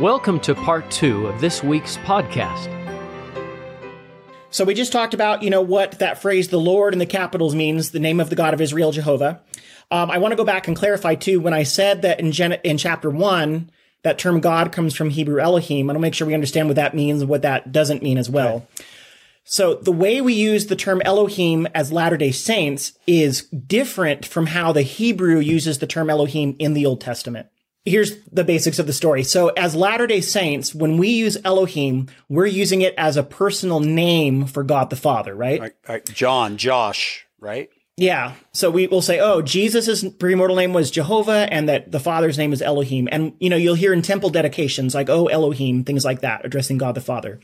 Welcome to part two of this week's podcast. So we just talked about, you know, what that phrase, the Lord in the capitals means, the name of the God of Israel, Jehovah. Um, I want to go back and clarify too, when I said that in, Gen- in chapter one, that term God comes from Hebrew Elohim, I want to make sure we understand what that means and what that doesn't mean as well. So the way we use the term Elohim as Latter-day Saints is different from how the Hebrew uses the term Elohim in the Old Testament. Here's the basics of the story. So as Latter-day Saints, when we use Elohim, we're using it as a personal name for God the Father, right? All right, all right, John, Josh, right? Yeah. So we will say, oh, Jesus' premortal name was Jehovah and that the Father's name is Elohim. And, you know, you'll hear in temple dedications like, oh, Elohim, things like that, addressing God the Father.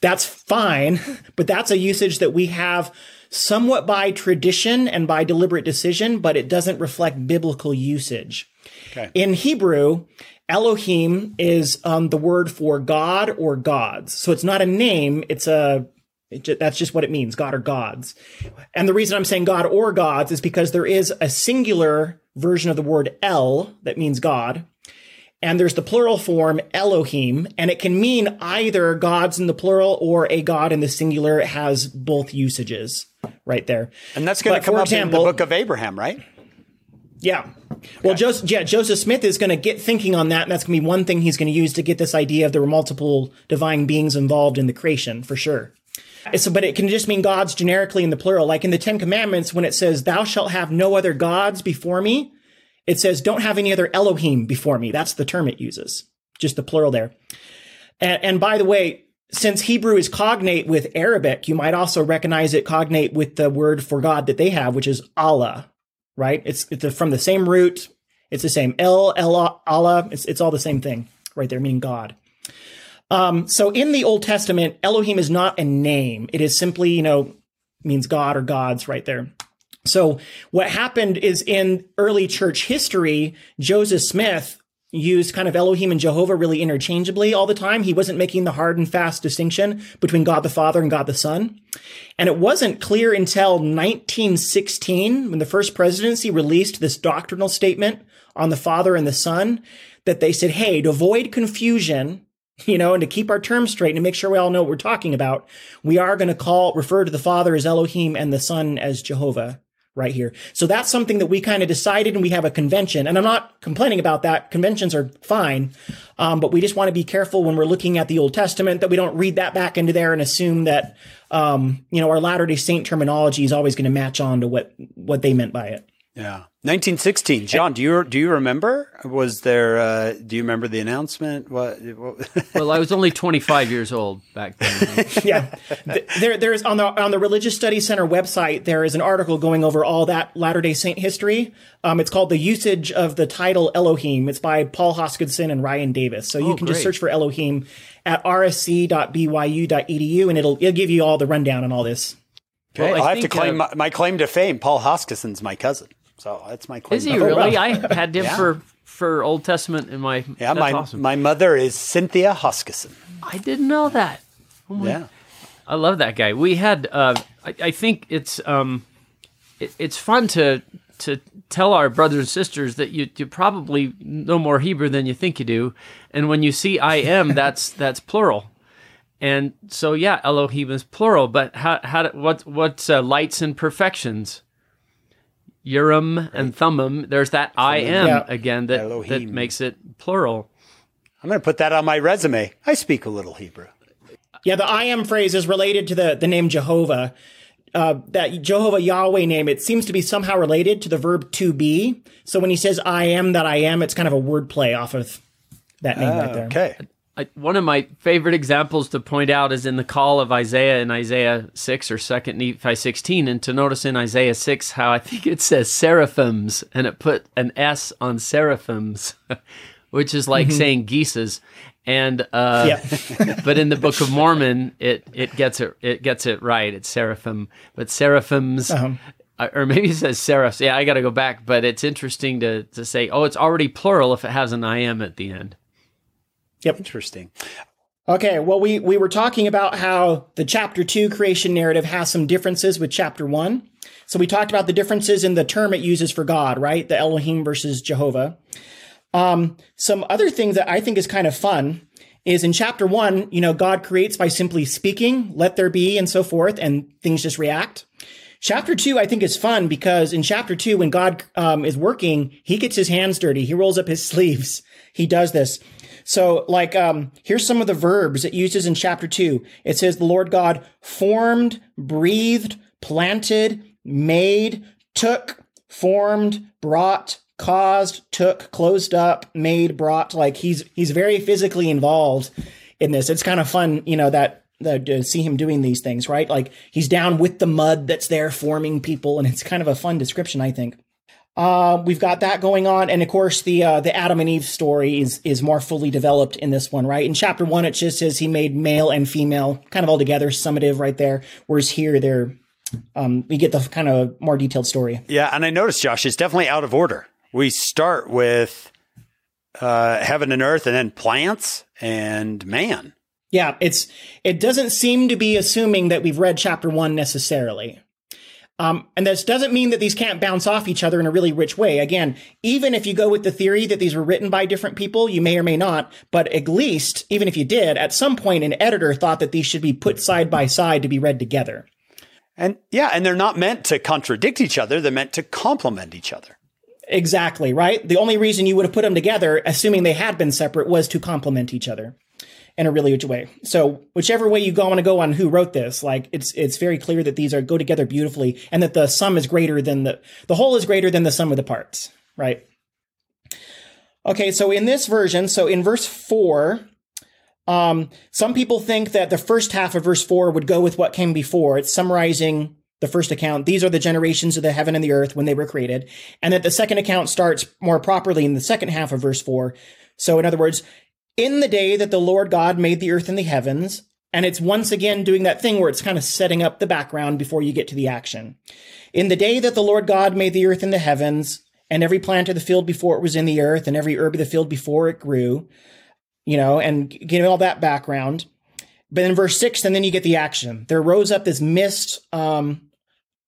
That's fine, but that's a usage that we have somewhat by tradition and by deliberate decision, but it doesn't reflect biblical usage. Okay. In Hebrew, Elohim is um, the word for God or gods. So it's not a name, it's a it ju- that's just what it means, God or gods. And the reason I'm saying God or gods is because there is a singular version of the word El that means God. And there's the plural form Elohim, and it can mean either gods in the plural or a god in the singular. It has both usages right there. And that's going to come up example- in the book of Abraham, right? Yeah. Well, Joseph, yeah, Joseph Smith is going to get thinking on that, and that's going to be one thing he's going to use to get this idea of there were multiple divine beings involved in the creation, for sure. So, but it can just mean gods generically in the plural. Like in the Ten Commandments, when it says, Thou shalt have no other gods before me, it says, Don't have any other Elohim before me. That's the term it uses, just the plural there. And, and by the way, since Hebrew is cognate with Arabic, you might also recognize it cognate with the word for God that they have, which is Allah, right? It's, it's from the same root. It's the same El, El, Allah. It's, it's all the same thing right there, meaning God. Um, so in the Old Testament, Elohim is not a name. It is simply, you know, means God or gods right there. So what happened is in early church history, Joseph Smith used kind of Elohim and Jehovah really interchangeably all the time. He wasn't making the hard and fast distinction between God the Father and God the Son. And it wasn't clear until 1916 when the first presidency released this doctrinal statement on the Father and the Son that they said, hey, to avoid confusion, you know, and to keep our terms straight and to make sure we all know what we're talking about, we are going to call, refer to the Father as Elohim and the Son as Jehovah right here. So that's something that we kind of decided and we have a convention. And I'm not complaining about that. Conventions are fine. Um, but we just want to be careful when we're looking at the Old Testament that we don't read that back into there and assume that, um, you know, our Latter day Saint terminology is always going to match on to what, what they meant by it. Yeah. 1916. John, do you do you remember? Was there? Uh, do you remember the announcement? What? what Well, I was only 25 years old back then. yeah. There, there's on the on the Religious Studies Center website. There is an article going over all that Latter Day Saint history. Um, it's called "The Usage of the Title Elohim." It's by Paul Hoskisson and Ryan Davis. So you Oh, can just search for Elohim at rsc.byu.edu, and it'll it'll give you all the rundown on all this. Well, I I'll have to claim uh, my, my claim to fame. Paul Hoskisson's my cousin, so that's my claim. Is he really? wow. I had him Yeah. for for Old Testament in my. Yeah, my awesome. my mother is Cynthia Hoskisson. I didn't know that. Oh Yeah. I love that guy. We had, uh, I, I think it's um, it, it's fun to to tell our brothers and sisters that you you probably know more Hebrew than you think you do, and when you see I am, that's that's plural, and so yeah, Elohim is plural. But how how what what's uh, lights and perfections? Urim and Thummim. There's that I am Yeah. again that that makes it plural. I'm going to put that on my resume. I speak a little Hebrew. Yeah, the I am phrase is related to the, the name Jehovah. Uh, that Jehovah Yahweh name, it seems to be somehow related to the verb to be. So when he says I am that I am, it's kind of a wordplay off of that name right there. Okay. I, one of my favorite examples to point out is in the call of Isaiah in Isaiah 6 or 2nd Nephi 16. And to notice in Isaiah 6 how I think it says seraphims and it put an S on seraphims, which is like saying geeses. And uh, Yeah. but in the Book of Mormon, it it gets it it gets it right. It's seraphim, but seraphims, uh, or maybe it says seraphs. Yeah, I got to go back. But it's interesting to to say, oh, it's already plural if it has an I am at the end. Interesting. Okay, well, we, we were talking about how the chapter two creation narrative has some differences with chapter one. So we talked about the differences in the term it uses for God, right? The Elohim versus Jehovah. Um, some other thing that I think is kind of fun is in chapter one, you know, God creates by simply speaking, let there be, and so forth, and things just react. Chapter two, I think, is fun because in chapter two, when God um, is working, he gets his hands dirty. He rolls up his sleeves. He does this. So, like, um, here's some of the verbs it uses in chapter two. It says, The Lord God formed, breathed, planted, made, took, formed, brought, caused, took, closed up, made, brought. Like he's he's very physically involved in this. It's kind of fun, you know, that that to see him doing these things, right? Like he's down with the mud that's there forming people, and it's kind of a fun description, I think. Uh, we've got that going on, and of course the uh, the Adam and Eve story is is more fully developed in this one, right? In chapter one, it just says he made male and female, kind of all together, summative right there. Whereas here, they're um, we get the kind of more detailed story. Yeah, and I noticed Josh, it's definitely out of order we start with uh, heaven and earth and then plants and man. Yeah, it's it doesn't seem to be assuming that we've read chapter one necessarily. Um, and this doesn't mean that these can't bounce off each other in a really rich way. Again, even if you go with the theory that these were written by different people, you may or may not, but at least, even if you did, at some point an editor thought that these should be put side by side to be read together. And yeah, and they're not meant to contradict each other, they're meant to complement each other. Exactly, right? The only reason you would have put them together, assuming they had been separate, was to complement each other in a really good way. So whichever way you go want to go on who wrote this, like it's it's very clear that these are go together beautifully and that the sum is greater than the the whole is greater than the sum of the parts, right? Okay, so in this version, so in verse four, um, some people think that the first half of verse four would go with what came before. It's summarizing the first account, these are the generations of the heaven and the earth when they were created. And that the second account starts more properly in the second half of verse four. So in other words, in the day that the Lord God made the earth and the heavens, and it's once again doing that thing where it's kind of setting up the background before you get to the action. In the day that the Lord God made the earth and the heavens, and every plant of the field before it was in the earth, and every herb of the field before it grew, you know, and giving all that background. But in verse six, and then you get the action. There rose up this mist, um,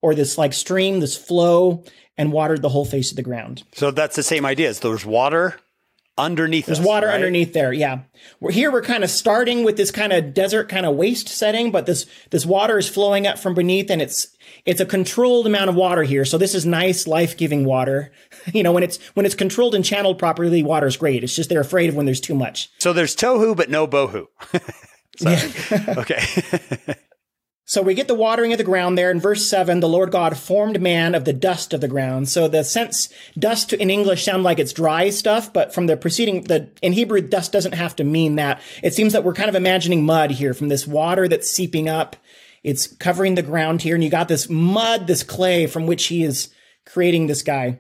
or this like stream, this flow, and watered the whole face of the ground. So that's the same idea. So there's water underneath. There's us, water right? underneath there. Yeah, we're here. We're kind of starting with this kind of desert, kind of waste setting, but this this water is flowing up from beneath, and it's it's a controlled amount of water here. So this is nice, life giving water. You know, when it's when it's controlled and channeled properly, water is great. It's just they're afraid of when there's too much. So there's tohu, but no bohu. okay. So we get the watering of the ground there in verse 7. The Lord God formed man of the dust of the ground. So the sense dust in English sound like it's dry stuff, but from the preceding, the, in Hebrew, dust doesn't have to mean that. It seems that we're kind of imagining mud here from this water that's seeping up. It's covering the ground here. And you got this mud, this clay from which he is creating this guy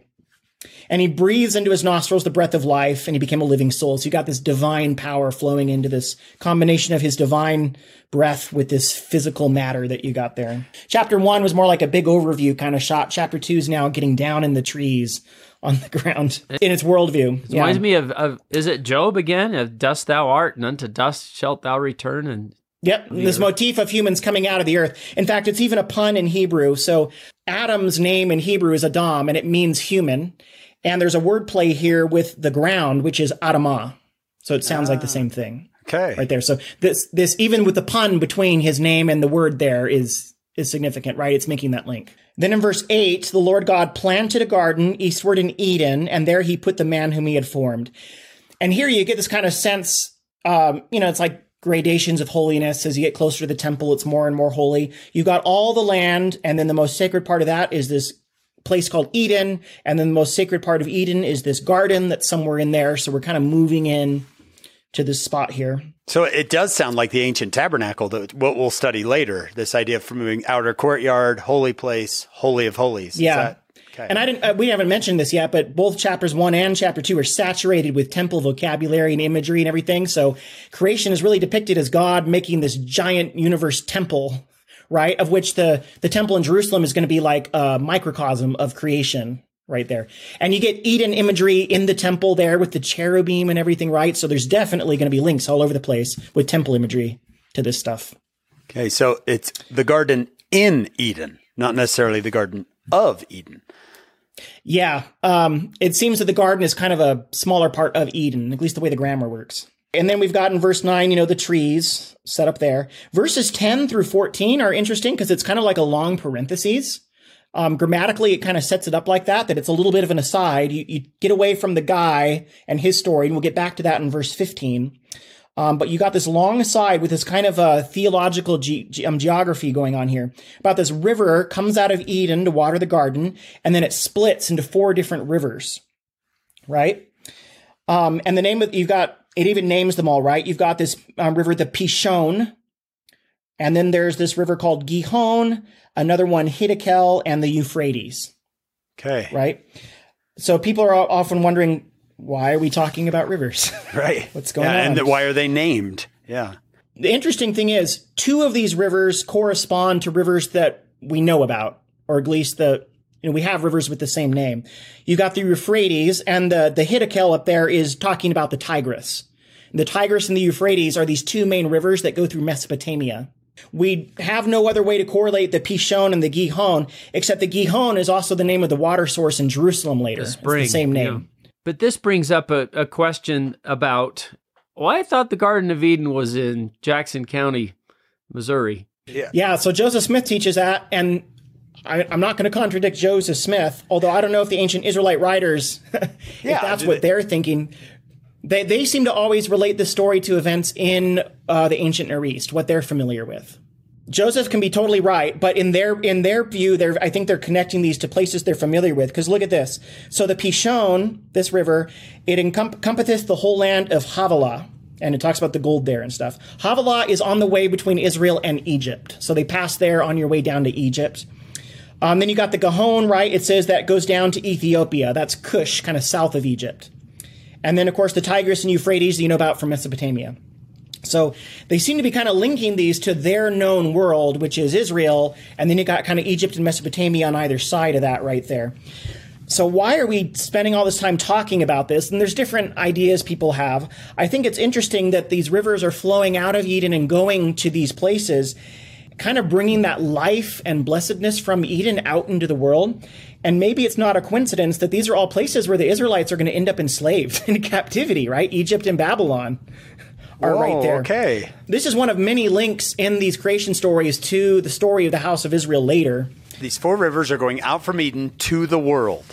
and he breathes into his nostrils the breath of life and he became a living soul. So you got this divine power flowing into this combination of his divine breath with this physical matter that you got there. Chapter one was more like a big overview kind of shot. Chapter two is now getting down in the trees on the ground in its worldview. It reminds me of, of, is it Job again? Of dust thou art, and unto dust shalt thou return. And Yep, this motif of humans coming out of the earth. In fact, it's even a pun in Hebrew. So Adam's name in Hebrew is Adam, and it means human. And there's a word play here with the ground, which is Adamah. So it sounds ah, like the same thing. Okay. Right there. So this this even with the pun between his name and the word there is is significant, right? It's making that link. Then in verse 8, the Lord God planted a garden eastward in Eden, and there he put the man whom he had formed. And here you get this kind of sense, um, you know, it's like gradations of holiness. As you get closer to the temple, it's more and more holy. You've got all the land, and then the most sacred part of that is this place called Eden. And then the most sacred part of Eden is this garden that's somewhere in there. So we're kind of moving in to this spot here. So it does sound like the ancient tabernacle that what we'll study later. This idea of moving outer courtyard, holy place, holy of holies. Yeah. Okay. And I didn't. Uh, we haven't mentioned this yet, but both chapters one and chapter two are saturated with temple vocabulary and imagery and everything. So creation is really depicted as God making this giant universe temple right? Of which the, the temple in Jerusalem is going to be like a microcosm of creation right there. And you get Eden imagery in the temple there with the cherubim and everything, right? So there's definitely going to be links all over the place with temple imagery to this stuff. Okay, so it's the garden in Eden, not necessarily the garden of Eden. Yeah. Um, it seems that the garden is kind of a smaller part of Eden, at least the way the grammar works. And then we've got in verse 9, you know, the trees set up there. Verses 10 through 14 are interesting because it's kind of like a long parentheses. Um, grammatically, it kind of sets it up like that, that it's a little bit of an aside. You, you get away from the guy and his story, and we'll get back to that in verse 15. Um, but you got this long aside with this kind of a theological ge- ge- um, geography going on here about this river comes out of Eden to water the garden, and then it splits into four different rivers, right? Um, and the name of you've got it even names them all, right? You've got this um, river, the Pishon, and then there's this river called Gihon, another one Hiddekel, and the Euphrates. Okay. Right. So people are often wondering, why are we talking about rivers? Right. What's going yeah, on? And why are they named? Yeah. The interesting thing is, two of these rivers correspond to rivers that we know about, or at least the you know, we have rivers with the same name. You got the Euphrates, and the the Hiddekel up there is talking about the Tigris. The Tigris and the Euphrates are these two main rivers that go through Mesopotamia. We have no other way to correlate the Pishon and the Gihon, except the Gihon is also the name of the water source in Jerusalem later. It's Spring, the same name. Yeah. But this brings up a, a question about. Well, I thought the Garden of Eden was in Jackson County, Missouri. Yeah, Yeah. so Joseph Smith teaches that, and I, I'm not going to contradict Joseph Smith, although I don't know if the ancient Israelite writers, if Yeah, that's what they- they're thinking. They, they seem to always relate the story to events in uh, the ancient Near East, what they're familiar with. Joseph can be totally right, but in their in their view, they're I think they're connecting these to places they're familiar with. Because look at this. So the Pishon, this river, it encompasseth the whole land of Havilah, and it talks about the gold there and stuff. Havilah is on the way between Israel and Egypt, so they pass there on your way down to Egypt. Um, then you got the Gihon, right? It says that goes down to Ethiopia. That's Cush, kind of south of Egypt. And then, of course, the Tigris and Euphrates you know about from Mesopotamia. So they seem to be kind of linking these to their known world, which is Israel, and then you got kind of Egypt and Mesopotamia on either side of that right there. So why are we spending all this time talking about this? And there's different ideas people have. I think it's interesting that these rivers are flowing out of Eden and going to these places, kind of bringing that life and blessedness from Eden out into the world. And maybe it's not a coincidence that these are all places where the Israelites are going to end up enslaved in captivity, right? Egypt and Babylon are right there. Okay. This is one of many links in these creation stories to the story of the house of Israel later. These four rivers are going out from Eden to the world.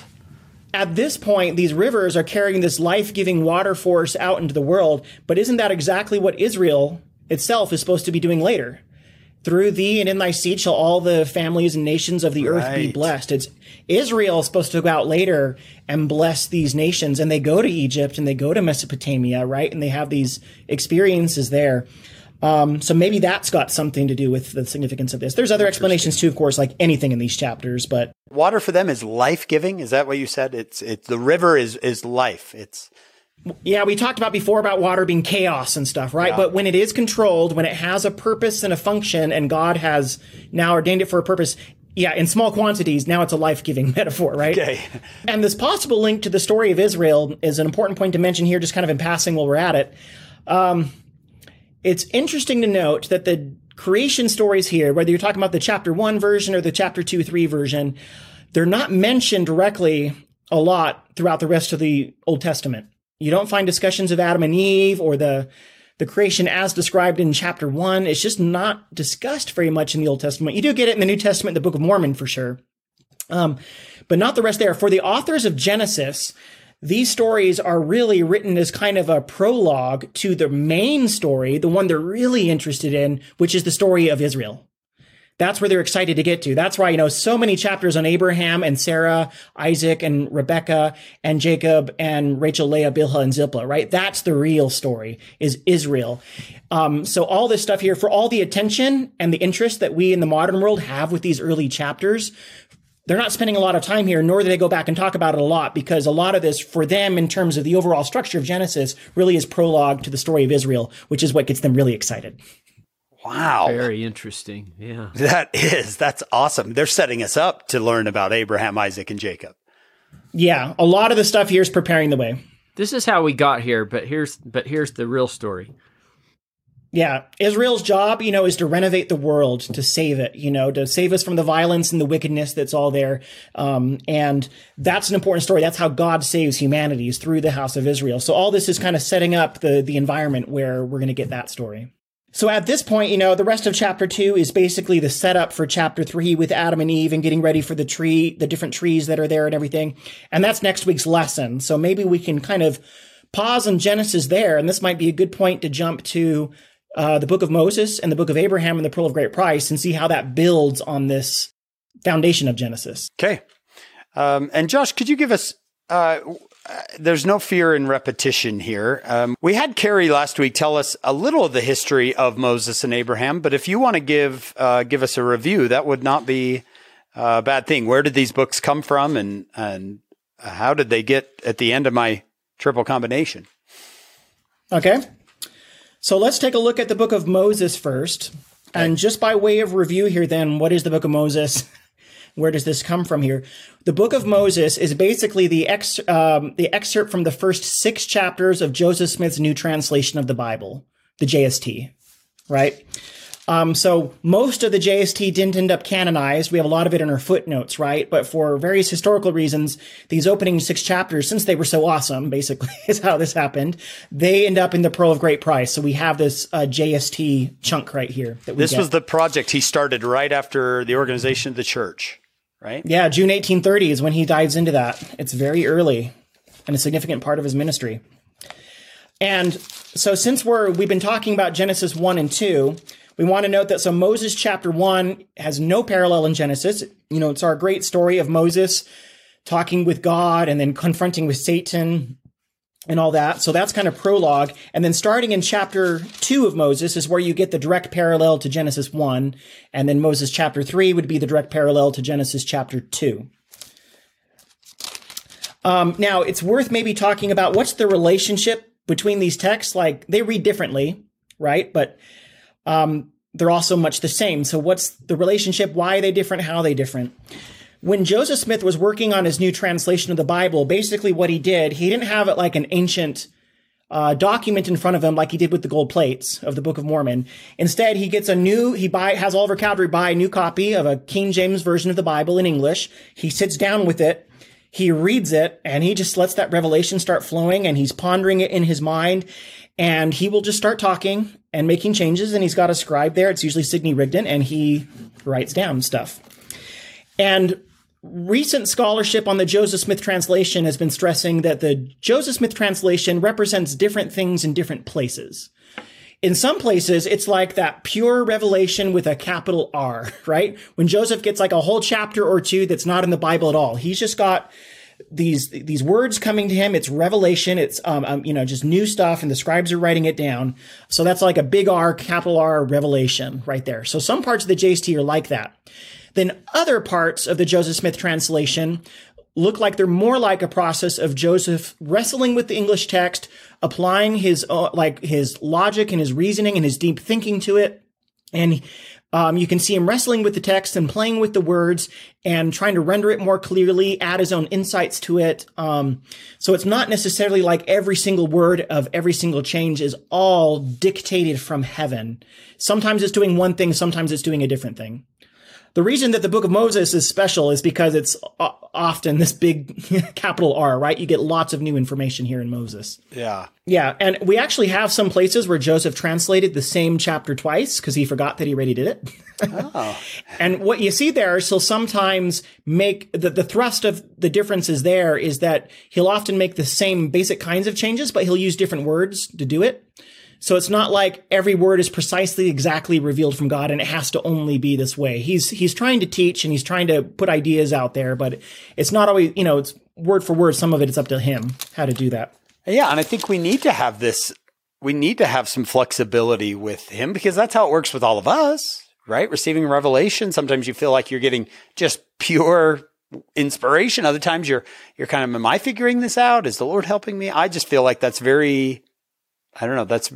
At this point, these rivers are carrying this life giving water force out into the world, but isn't that exactly what Israel itself is supposed to be doing later? Through thee and in thy seed shall all the families and nations of the earth be blessed. It's Israel is supposed to go out later and bless these nations, and they go to Egypt and they go to Mesopotamia, right? And they have these experiences there. Um, so maybe that's got something to do with the significance of this. There's other explanations too, of course, like anything in these chapters, but Water for them is life giving. Is that what you said? It's it's the river is is life. It's Yeah, we talked about before about water being chaos and stuff, right? Yeah. But when it is controlled, when it has a purpose and a function, and God has now ordained it for a purpose, yeah, in small quantities, now it's a life giving metaphor, right? okay. And this possible link to the story of Israel is an important point to mention here, just kind of in passing while we're at it. Um, it's interesting to note that the creation stories here, whether you're talking about the chapter one version or the chapter two, three version, they're not mentioned directly a lot throughout the rest of the Old Testament. You don't find discussions of Adam and Eve or the the creation as described in chapter one. It's just not discussed very much in the Old Testament. You do get it in the New Testament, the Book of Mormon for sure. Um, but not the rest there. For the authors of Genesis, these stories are really written as kind of a prologue to the main story, the one they're really interested in, which is the story of Israel. That's where they're excited to get to. That's why, you know, so many chapters on Abraham and Sarah, Isaac and Rebecca and Jacob and Rachel, Leah, Bilhah and Zilpah, right? That's the real story is Israel. Um, so all this stuff here for all the attention and the interest that we in the modern world have with these early chapters, they're not spending a lot of time here, nor do they go back and talk about it a lot because a lot of this for them in terms of the overall structure of Genesis really is prologue to the story of Israel, which is what gets them really excited. Wow. Very interesting. Yeah. That is that's awesome. They're setting us up to learn about Abraham, Isaac, and Jacob. Yeah, a lot of the stuff here is preparing the way. This is how we got here, but here's but here's the real story. Yeah, Israel's job, you know, is to renovate the world, to save it, you know, to save us from the violence and the wickedness that's all there. Um, and that's an important story. That's how God saves humanity is through the house of Israel. So all this is kind of setting up the the environment where we're going to get that story. So at this point, you know, the rest of chapter two is basically the setup for chapter three with Adam and Eve and getting ready for the tree, the different trees that are there and everything. And that's next week's lesson. So maybe we can kind of pause on Genesis there. And this might be a good point to jump to uh, the book of Moses and the book of Abraham and the Pearl of Great Price and see how that builds on this foundation of Genesis. Okay. Um, and Josh, could you give us? Uh, there's no fear in repetition here. Um, we had Carrie last week tell us a little of the history of Moses and Abraham, but if you want to give uh, give us a review, that would not be a bad thing. Where did these books come from, and and how did they get at the end of my triple combination? Okay. So let's take a look at the book of Moses first. And just by way of review here, then, what is the book of Moses? Where does this come from here? The book of Moses is basically the, ex, um, the excerpt from the first six chapters of Joseph Smith's new translation of the Bible, the JST, right? Um, so most of the JST didn't end up canonized. We have a lot of it in our footnotes, right? But for various historical reasons, these opening six chapters, since they were so awesome, basically is how this happened, they end up in the Pearl of Great Price. So we have this uh, JST chunk right here. this get. was the project he started right after the organization of the church, right? Yeah, June 1830 is when he dives into that. It's very early and a significant part of his ministry. And so since we're we've been talking about Genesis 1 and 2, we want to note that so Moses chapter 1 has no parallel in Genesis. You know, it's our great story of Moses talking with God and then confronting with Satan and all that. So that's kind of prologue. And then starting in chapter 2 of Moses is where you get the direct parallel to Genesis 1. And then Moses chapter 3 would be the direct parallel to Genesis chapter 2. Um, now, it's worth maybe talking about what's the relationship between these texts. Like, they read differently, right? But um, they're also much the same. So what's the relationship? Why are they different? How are they different? When Joseph Smith was working on his new translation of the Bible, basically what he did, he didn't have it like an ancient uh, document in front of him like he did with the gold plates of the Book of Mormon. Instead, he gets a new, he buy, has Oliver Cowdery buy a new copy of a King James version of the Bible in English. He sits down with it. He reads it and he just lets that revelation start flowing and he's pondering it in his mind and he will just start talking and making changes. And he's got a scribe there. It's usually Sidney Rigdon, and he writes down stuff. And recent scholarship on the Joseph Smith translation has been stressing that the Joseph Smith translation represents different things in different places. In some places, it's like that pure revelation with a capital R, right? When Joseph gets like a whole chapter or two that's not in the Bible at all. He's just got these these words coming to him. It's revelation. It's um, um, you know just new stuff, and the scribes are writing it down. So that's like a big R, capital R, revelation right there. So some parts of the JST are like that. Then other parts of the Joseph Smith translation look like they're more like a process of Joseph wrestling with the English text, applying his uh, like his logic and his reasoning and his deep thinking to it, and um, you can see him wrestling with the text and playing with the words and trying to render it more clearly, add his own insights to it. Um, so it's not necessarily like every single word of every single change is all dictated from heaven. Sometimes it's doing one thing, sometimes it's doing a different thing. The reason that the book of Moses is special is because it's often this big capital R, right? You get lots of new information here in Moses. Yeah. Yeah. And we actually have some places where Joseph translated the same chapter twice because he forgot that he already did it. oh. and what you see there, so sometimes make the, the thrust of the differences there is that he'll often make the same basic kinds of changes, but he'll use different words to do it. So it's not like every word is precisely exactly revealed from God and it has to only be this way. He's he's trying to teach and he's trying to put ideas out there, but it's not always, you know, it's word for word. Some of it, it is up to him how to do that. Yeah, and I think we need to have this we need to have some flexibility with him because that's how it works with all of us, right? Receiving revelation, sometimes you feel like you're getting just pure inspiration. Other times you're you're kind of am I figuring this out? Is the Lord helping me? I just feel like that's very I don't know, that's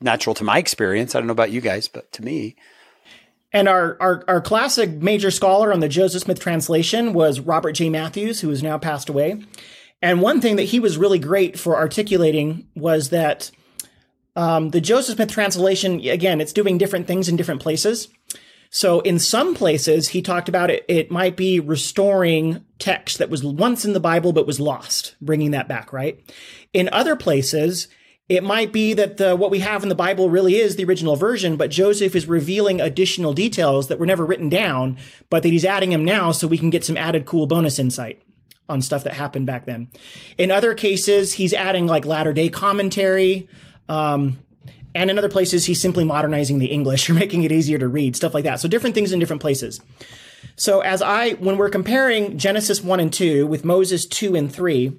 natural to my experience. I don't know about you guys, but to me. And our, our, our classic major scholar on the Joseph Smith translation was Robert J. Matthews, who has now passed away. And one thing that he was really great for articulating was that Um, the Joseph Smith translation, again, it's doing different things in different places. So in some places, he talked about it, it might be restoring text that was once in the Bible but was lost, bringing that back, right? In other places, it might be that the, what we have in the Bible really is the original version, but Joseph is revealing additional details that were never written down, but that he's adding them now so we can get some added cool bonus insight on stuff that happened back then. In other cases, he's adding like latter day commentary. Um, and in other places, he's simply modernizing the English or making it easier to read, stuff like that. So different things in different places. So as I, when we're comparing Genesis 1 and 2 with Moses 2 and 3,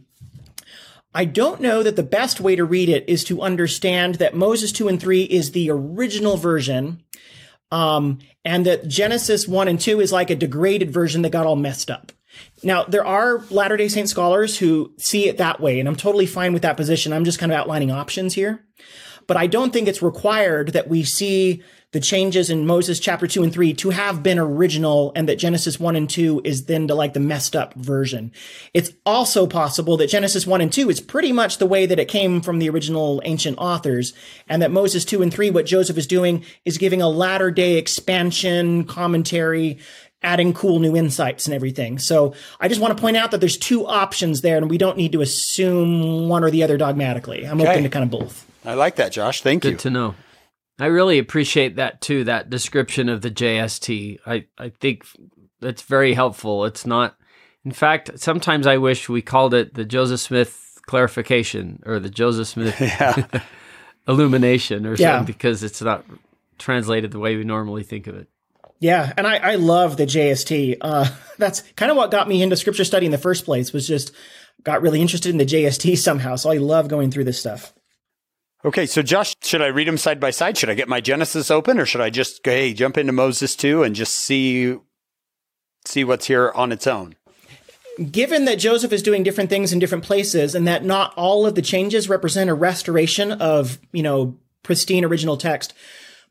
I don't know that the best way to read it is to understand that Moses 2 and 3 is the original version, um, and that Genesis 1 and 2 is like a degraded version that got all messed up. Now, there are Latter day Saint scholars who see it that way, and I'm totally fine with that position. I'm just kind of outlining options here. But I don't think it's required that we see the changes in Moses chapter 2 and 3 to have been original and that Genesis 1 and 2 is then to like the messed up version. It's also possible that Genesis 1 and 2 is pretty much the way that it came from the original ancient authors and that Moses 2 and 3, what Joseph is doing is giving a latter day expansion commentary adding cool new insights and everything. So I just want to point out that there's two options there and we don't need to assume one or the other dogmatically. I'm okay. open to kind of both. I like that, Josh. Thank Good you. Good to know. I really appreciate that too, that description of the JST. I, I think that's very helpful. It's not, in fact, sometimes I wish we called it the Joseph Smith clarification or the Joseph Smith illumination or yeah. something because it's not translated the way we normally think of it. Yeah, and I, I love the JST. Uh, that's kind of what got me into scripture study in the first place. Was just got really interested in the JST somehow. So I love going through this stuff. Okay, so Josh, should I read them side by side? Should I get my Genesis open, or should I just go, hey, jump into Moses two and just see see what's here on its own? Given that Joseph is doing different things in different places, and that not all of the changes represent a restoration of you know pristine original text,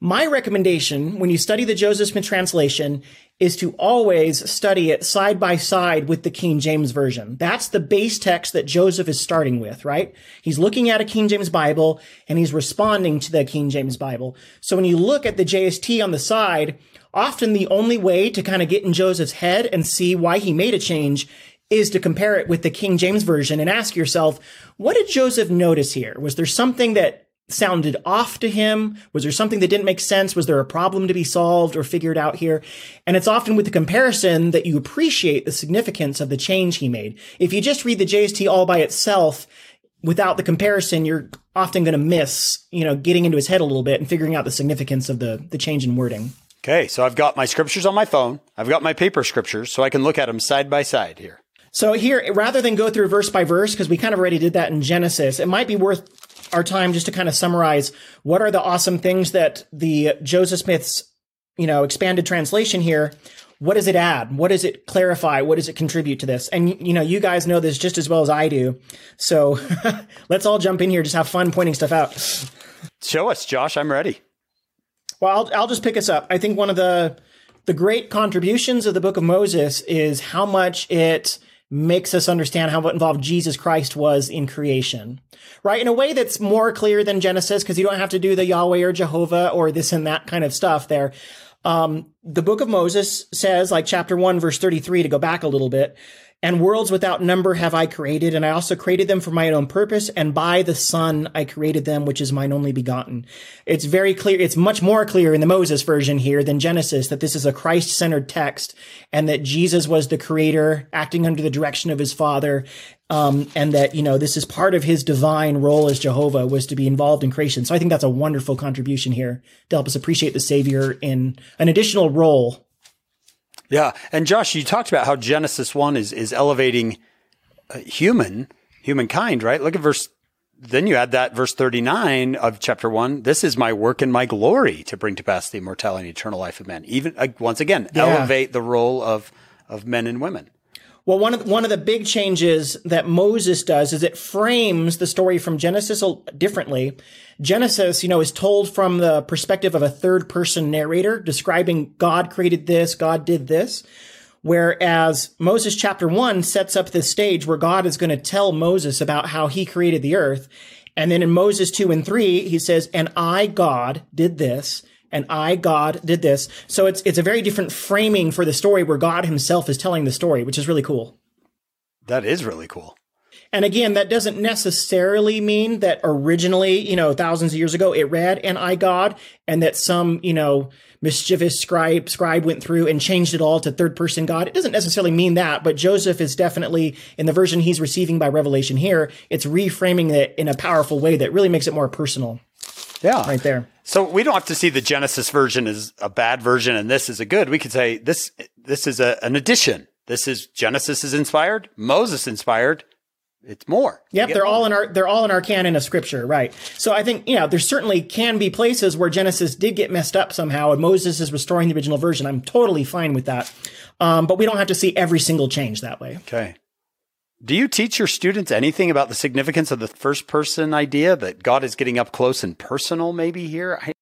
my recommendation when you study the Joseph Smith translation is to always study it side by side with the King James Version. That's the base text that Joseph is starting with, right? He's looking at a King James Bible and he's responding to the King James Bible. So when you look at the JST on the side, often the only way to kind of get in Joseph's head and see why he made a change is to compare it with the King James Version and ask yourself, what did Joseph notice here? Was there something that sounded off to him? Was there something that didn't make sense? Was there a problem to be solved or figured out here? And it's often with the comparison that you appreciate the significance of the change he made. If you just read the JST all by itself, without the comparison, you're often going to miss, you know, getting into his head a little bit and figuring out the significance of the, the change in wording. Okay. So I've got my scriptures on my phone. I've got my paper scriptures so I can look at them side by side here. So here, rather than go through verse by verse, because we kind of already did that in Genesis, it might be worth our time just to kind of summarize what are the awesome things that the Joseph Smith's, you know, expanded translation here, what does it add? What does it clarify? What does it contribute to this? And, you know, you guys know this just as well as I do. So let's all jump in here, just have fun pointing stuff out. Show us, Josh. I'm ready. Well, I'll, I'll just pick us up. I think one of the, the great contributions of the book of Moses is how much it makes us understand how involved Jesus Christ was in creation, right? In a way that's more clear than Genesis, because you don't have to do the Yahweh or Jehovah or this and that kind of stuff there. Um, the book of Moses says, like chapter 1, verse 33, to go back a little bit, and worlds without number have I created, and I also created them for my own purpose, and by the Son I created them, which is mine only begotten. It's very clear, it's much more clear in the Moses version here than Genesis that this is a Christ centered text, and that Jesus was the creator acting under the direction of his Father, um, and that, you know, this is part of his divine role as Jehovah was to be involved in creation. So I think that's a wonderful contribution here to help us appreciate the Savior in an additional role yeah, and Josh, you talked about how Genesis one is is elevating uh, human humankind, right? Look at verse. Then you add that verse thirty nine of chapter one. This is my work and my glory to bring to pass the immortality and eternal life of men. Even uh, once again, yeah. elevate the role of of men and women. Well, one of the, one of the big changes that Moses does is it frames the story from Genesis differently. Genesis, you know, is told from the perspective of a third person narrator describing God created this, God did this. Whereas Moses chapter one sets up this stage where God is going to tell Moses about how he created the earth. And then in Moses 2 and 3, he says, and I, God, did this, and I, God, did this. So it's, it's a very different framing for the story where God himself is telling the story, which is really cool. That is really cool. And again, that doesn't necessarily mean that originally, you know, thousands of years ago, it read "and I God," and that some, you know, mischievous scribe scribe went through and changed it all to third person God. It doesn't necessarily mean that, but Joseph is definitely in the version he's receiving by revelation here. It's reframing it in a powerful way that really makes it more personal. Yeah, right there. So we don't have to see the Genesis version as a bad version and this is a good. We could say this this is a, an addition. This is Genesis is inspired, Moses inspired, it's more. Yep, they're more. all in our they're all in our canon of scripture, right? So I think you know there certainly can be places where Genesis did get messed up somehow, and Moses is restoring the original version. I'm totally fine with that, um, but we don't have to see every single change that way. Okay. Do you teach your students anything about the significance of the first person idea that God is getting up close and personal? Maybe here. I-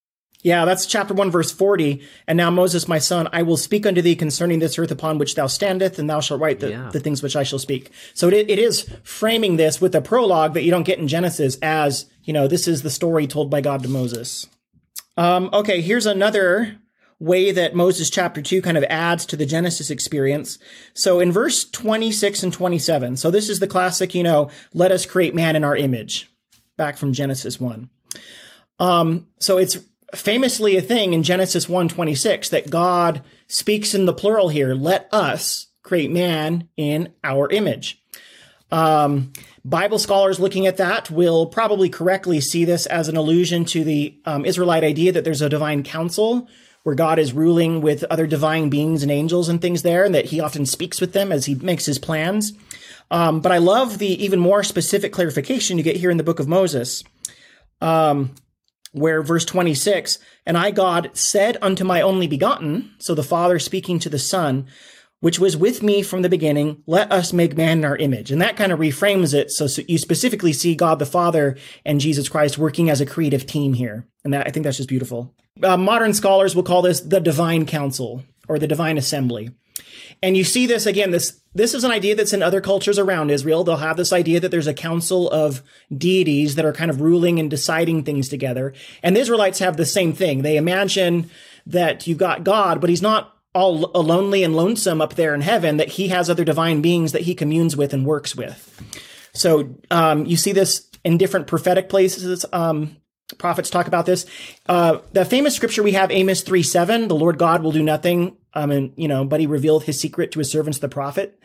yeah, that's chapter 1, verse 40. And now, Moses, my son, I will speak unto thee concerning this earth upon which thou standeth, and thou shalt write the, yeah. the things which I shall speak. So it, it is framing this with a prologue that you don't get in Genesis as, you know, this is the story told by God to Moses. Um, okay, here's another way that Moses chapter 2 kind of adds to the Genesis experience. So in verse 26 and 27, so this is the classic, you know, let us create man in our image, back from Genesis 1. Um, so it's famously a thing in Genesis 1:26 that God speaks in the plural here, let us create man in our image. Um, Bible scholars looking at that will probably correctly see this as an allusion to the um, Israelite idea that there's a divine council where God is ruling with other divine beings and angels and things there, and that he often speaks with them as he makes his plans. Um, but I love the even more specific clarification you get here in the book of Moses. Um, where verse 26, and I, God, said unto my only begotten, so the Father speaking to the Son, which was with me from the beginning, let us make man in our image. And that kind of reframes it. So, so, you specifically see God the Father and Jesus Christ working as a creative team here. And that, I think that's just beautiful. Uh, modern scholars will call this the divine council or the divine assembly. And you see this again, this, this is an idea that's in other cultures around Israel. They'll have this idea that there's a council of deities that are kind of ruling and deciding things together. And the Israelites have the same thing. They imagine that you've got God, but he's not all lonely and lonesome up there in heaven, that he has other divine beings that he communes with and works with. So, um, you see this in different prophetic places. Um, prophets talk about this. Uh, the famous scripture we have, Amos 3 7, the Lord God will do nothing um, and, you know, but he revealed his secret to his servants, the prophet.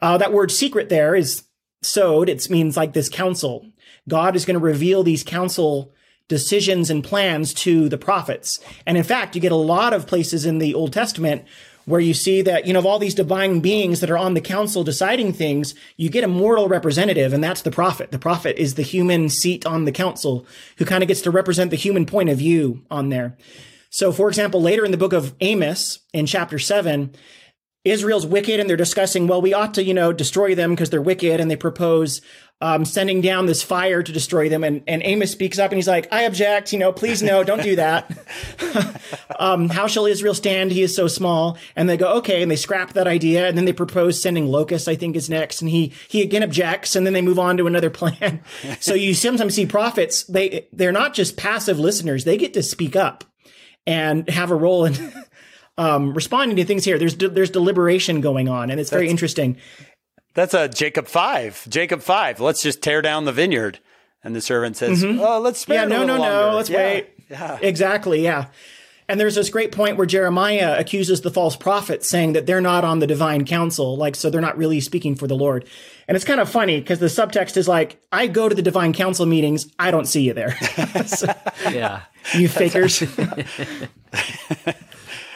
Uh, that word secret there is sod. It means like this counsel. God is going to reveal these counsel decisions and plans to the prophets. And in fact, you get a lot of places in the Old Testament where you see that, you know, of all these divine beings that are on the council deciding things, you get a mortal representative, and that's the prophet. The prophet is the human seat on the council who kind of gets to represent the human point of view on there. So, for example, later in the book of Amos, in chapter 7, Israel's wicked and they're discussing, well, we ought to, you know, destroy them because they're wicked. And they propose um, sending down this fire to destroy them. And, and Amos speaks up and he's like, I object, you know, please no, don't do that. um, how shall Israel stand? He is so small. And they go, okay. And they scrap that idea. And then they propose sending locusts, I think is next. And he, he again objects. And then they move on to another plan. so you sometimes see prophets, they, they're not just passive listeners. They get to speak up and have a role in um, responding to things here. There's de- there's deliberation going on, and it's very interesting. That's a Jacob five. Jacob five. Let's just tear down the vineyard. And the servant says, mm-hmm. "Oh, let's spare yeah, no, no, longer. no. Let's yeah. wait. Yeah, exactly. Yeah." And there's this great point where Jeremiah accuses the false prophets, saying that they're not on the divine council, like so they're not really speaking for the Lord. And it's kind of funny because the subtext is like, "I go to the divine council meetings, I don't see you there." so, yeah, you fakers.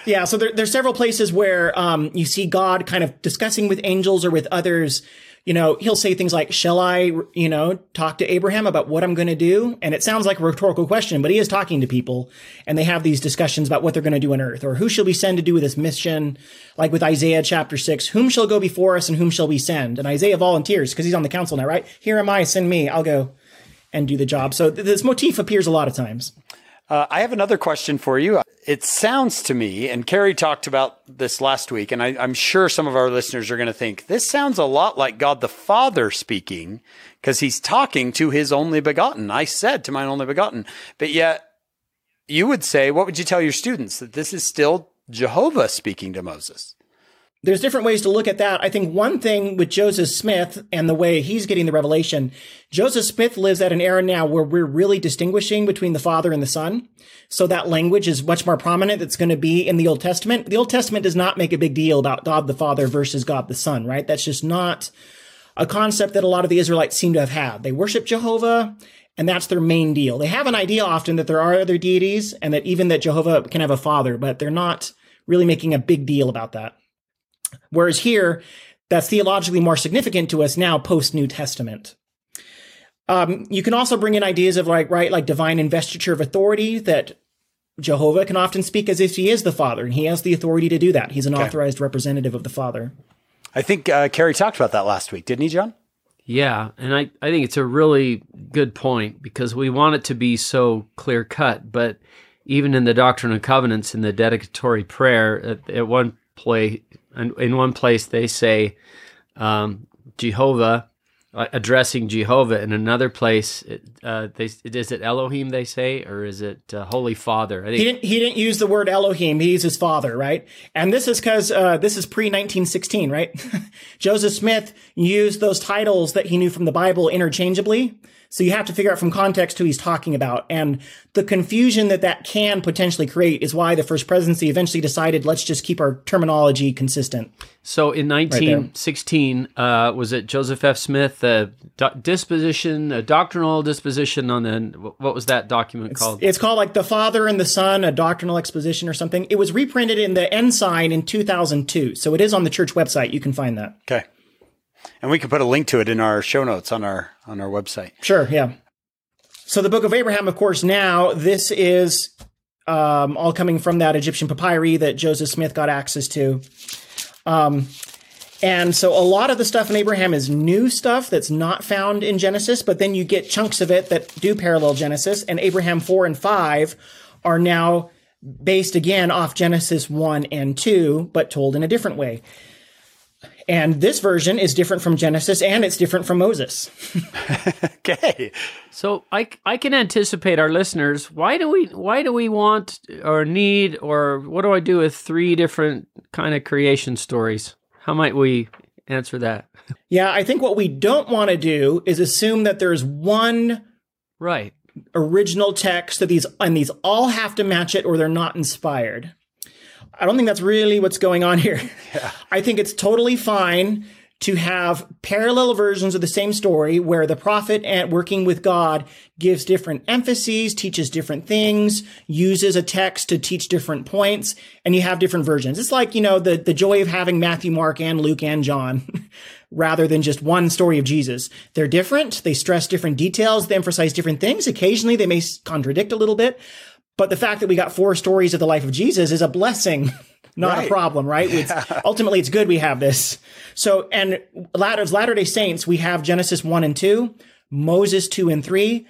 yeah, so there, there's several places where um, you see God kind of discussing with angels or with others you know, he'll say things like, shall I, you know, talk to Abraham about what I'm going to do? And it sounds like a rhetorical question, but he is talking to people and they have these discussions about what they're going to do on earth or who shall we send to do this mission? Like with Isaiah chapter six, whom shall go before us and whom shall we send? And Isaiah volunteers because he's on the council now, right? Here am I, send me. I'll go and do the job. So this motif appears a lot of times. Uh, I have another question for you. It sounds to me, and Carrie talked about this last week, and I, I'm sure some of our listeners are going to think this sounds a lot like God the Father speaking because he's talking to his only begotten. I said to mine only begotten. But yet, you would say, what would you tell your students? That this is still Jehovah speaking to Moses? There's different ways to look at that. I think one thing with Joseph Smith and the way he's getting the revelation, Joseph Smith lives at an era now where we're really distinguishing between the Father and the Son. So that language is much more prominent that's going to be in the Old Testament. The Old Testament does not make a big deal about God the Father versus God the Son, right? That's just not a concept that a lot of the Israelites seem to have had. They worship Jehovah and that's their main deal. They have an idea often that there are other deities and that even that Jehovah can have a father, but they're not really making a big deal about that. Whereas here, that's theologically more significant to us now post New Testament. Um, you can also bring in ideas of like, right, like divine investiture of authority that Jehovah can often speak as if he is the Father, and he has the authority to do that. He's an okay. authorized representative of the Father. I think uh, Kerry talked about that last week, didn't he, John? Yeah, and I, I think it's a really good point because we want it to be so clear cut, but even in the Doctrine and Covenants, in the dedicatory prayer, at, at one play, in one place they say um, Jehovah uh, addressing Jehovah. In another place, uh, they is it Elohim they say, or is it uh, Holy Father? I think he didn't. He didn't use the word Elohim. He used his father, right? And this is because uh, this is pre nineteen sixteen, right? Joseph Smith used those titles that he knew from the Bible interchangeably. So you have to figure out from context who he's talking about. And the confusion that that can potentially create is why the first presidency eventually decided, let's just keep our terminology consistent. So in 1916, right uh, was it Joseph F. Smith, a do- disposition, a doctrinal disposition on the, what was that document it's, called? It's called like The Father and the Son, a doctrinal exposition or something. It was reprinted in the Ensign in 2002. So it is on the church website. You can find that. Okay. And we can put a link to it in our show notes on our on our website. Sure, yeah. So the Book of Abraham, of course, now this is um, all coming from that Egyptian papyri that Joseph Smith got access to. Um, and so a lot of the stuff in Abraham is new stuff that's not found in Genesis, but then you get chunks of it that do parallel Genesis. And Abraham 4 and 5 are now based again off Genesis 1 and 2, but told in a different way. And this version is different from Genesis and it's different from Moses. okay. So I, I can anticipate our listeners. Why do we why do we want or need or what do I do with three different kind of creation stories? How might we answer that? Yeah, I think what we don't want to do is assume that there's one right original text that these and these all have to match it or they're not inspired. I don't think that's really what's going on here. Yeah. I think it's totally fine to have parallel versions of the same story where the prophet and working with God gives different emphases, teaches different things, uses a text to teach different points, and you have different versions. It's like, you know, the, the joy of having Matthew, Mark, and Luke and John rather than just one story of Jesus. They're different. They stress different details. They emphasize different things. Occasionally they may contradict a little bit, but the fact that we got four stories of the life of Jesus is a blessing, not right. a problem, right? Yeah. It's, ultimately, it's good we have this. So, and as Latter day Saints, we have Genesis 1 and 2, Moses 2 and 3,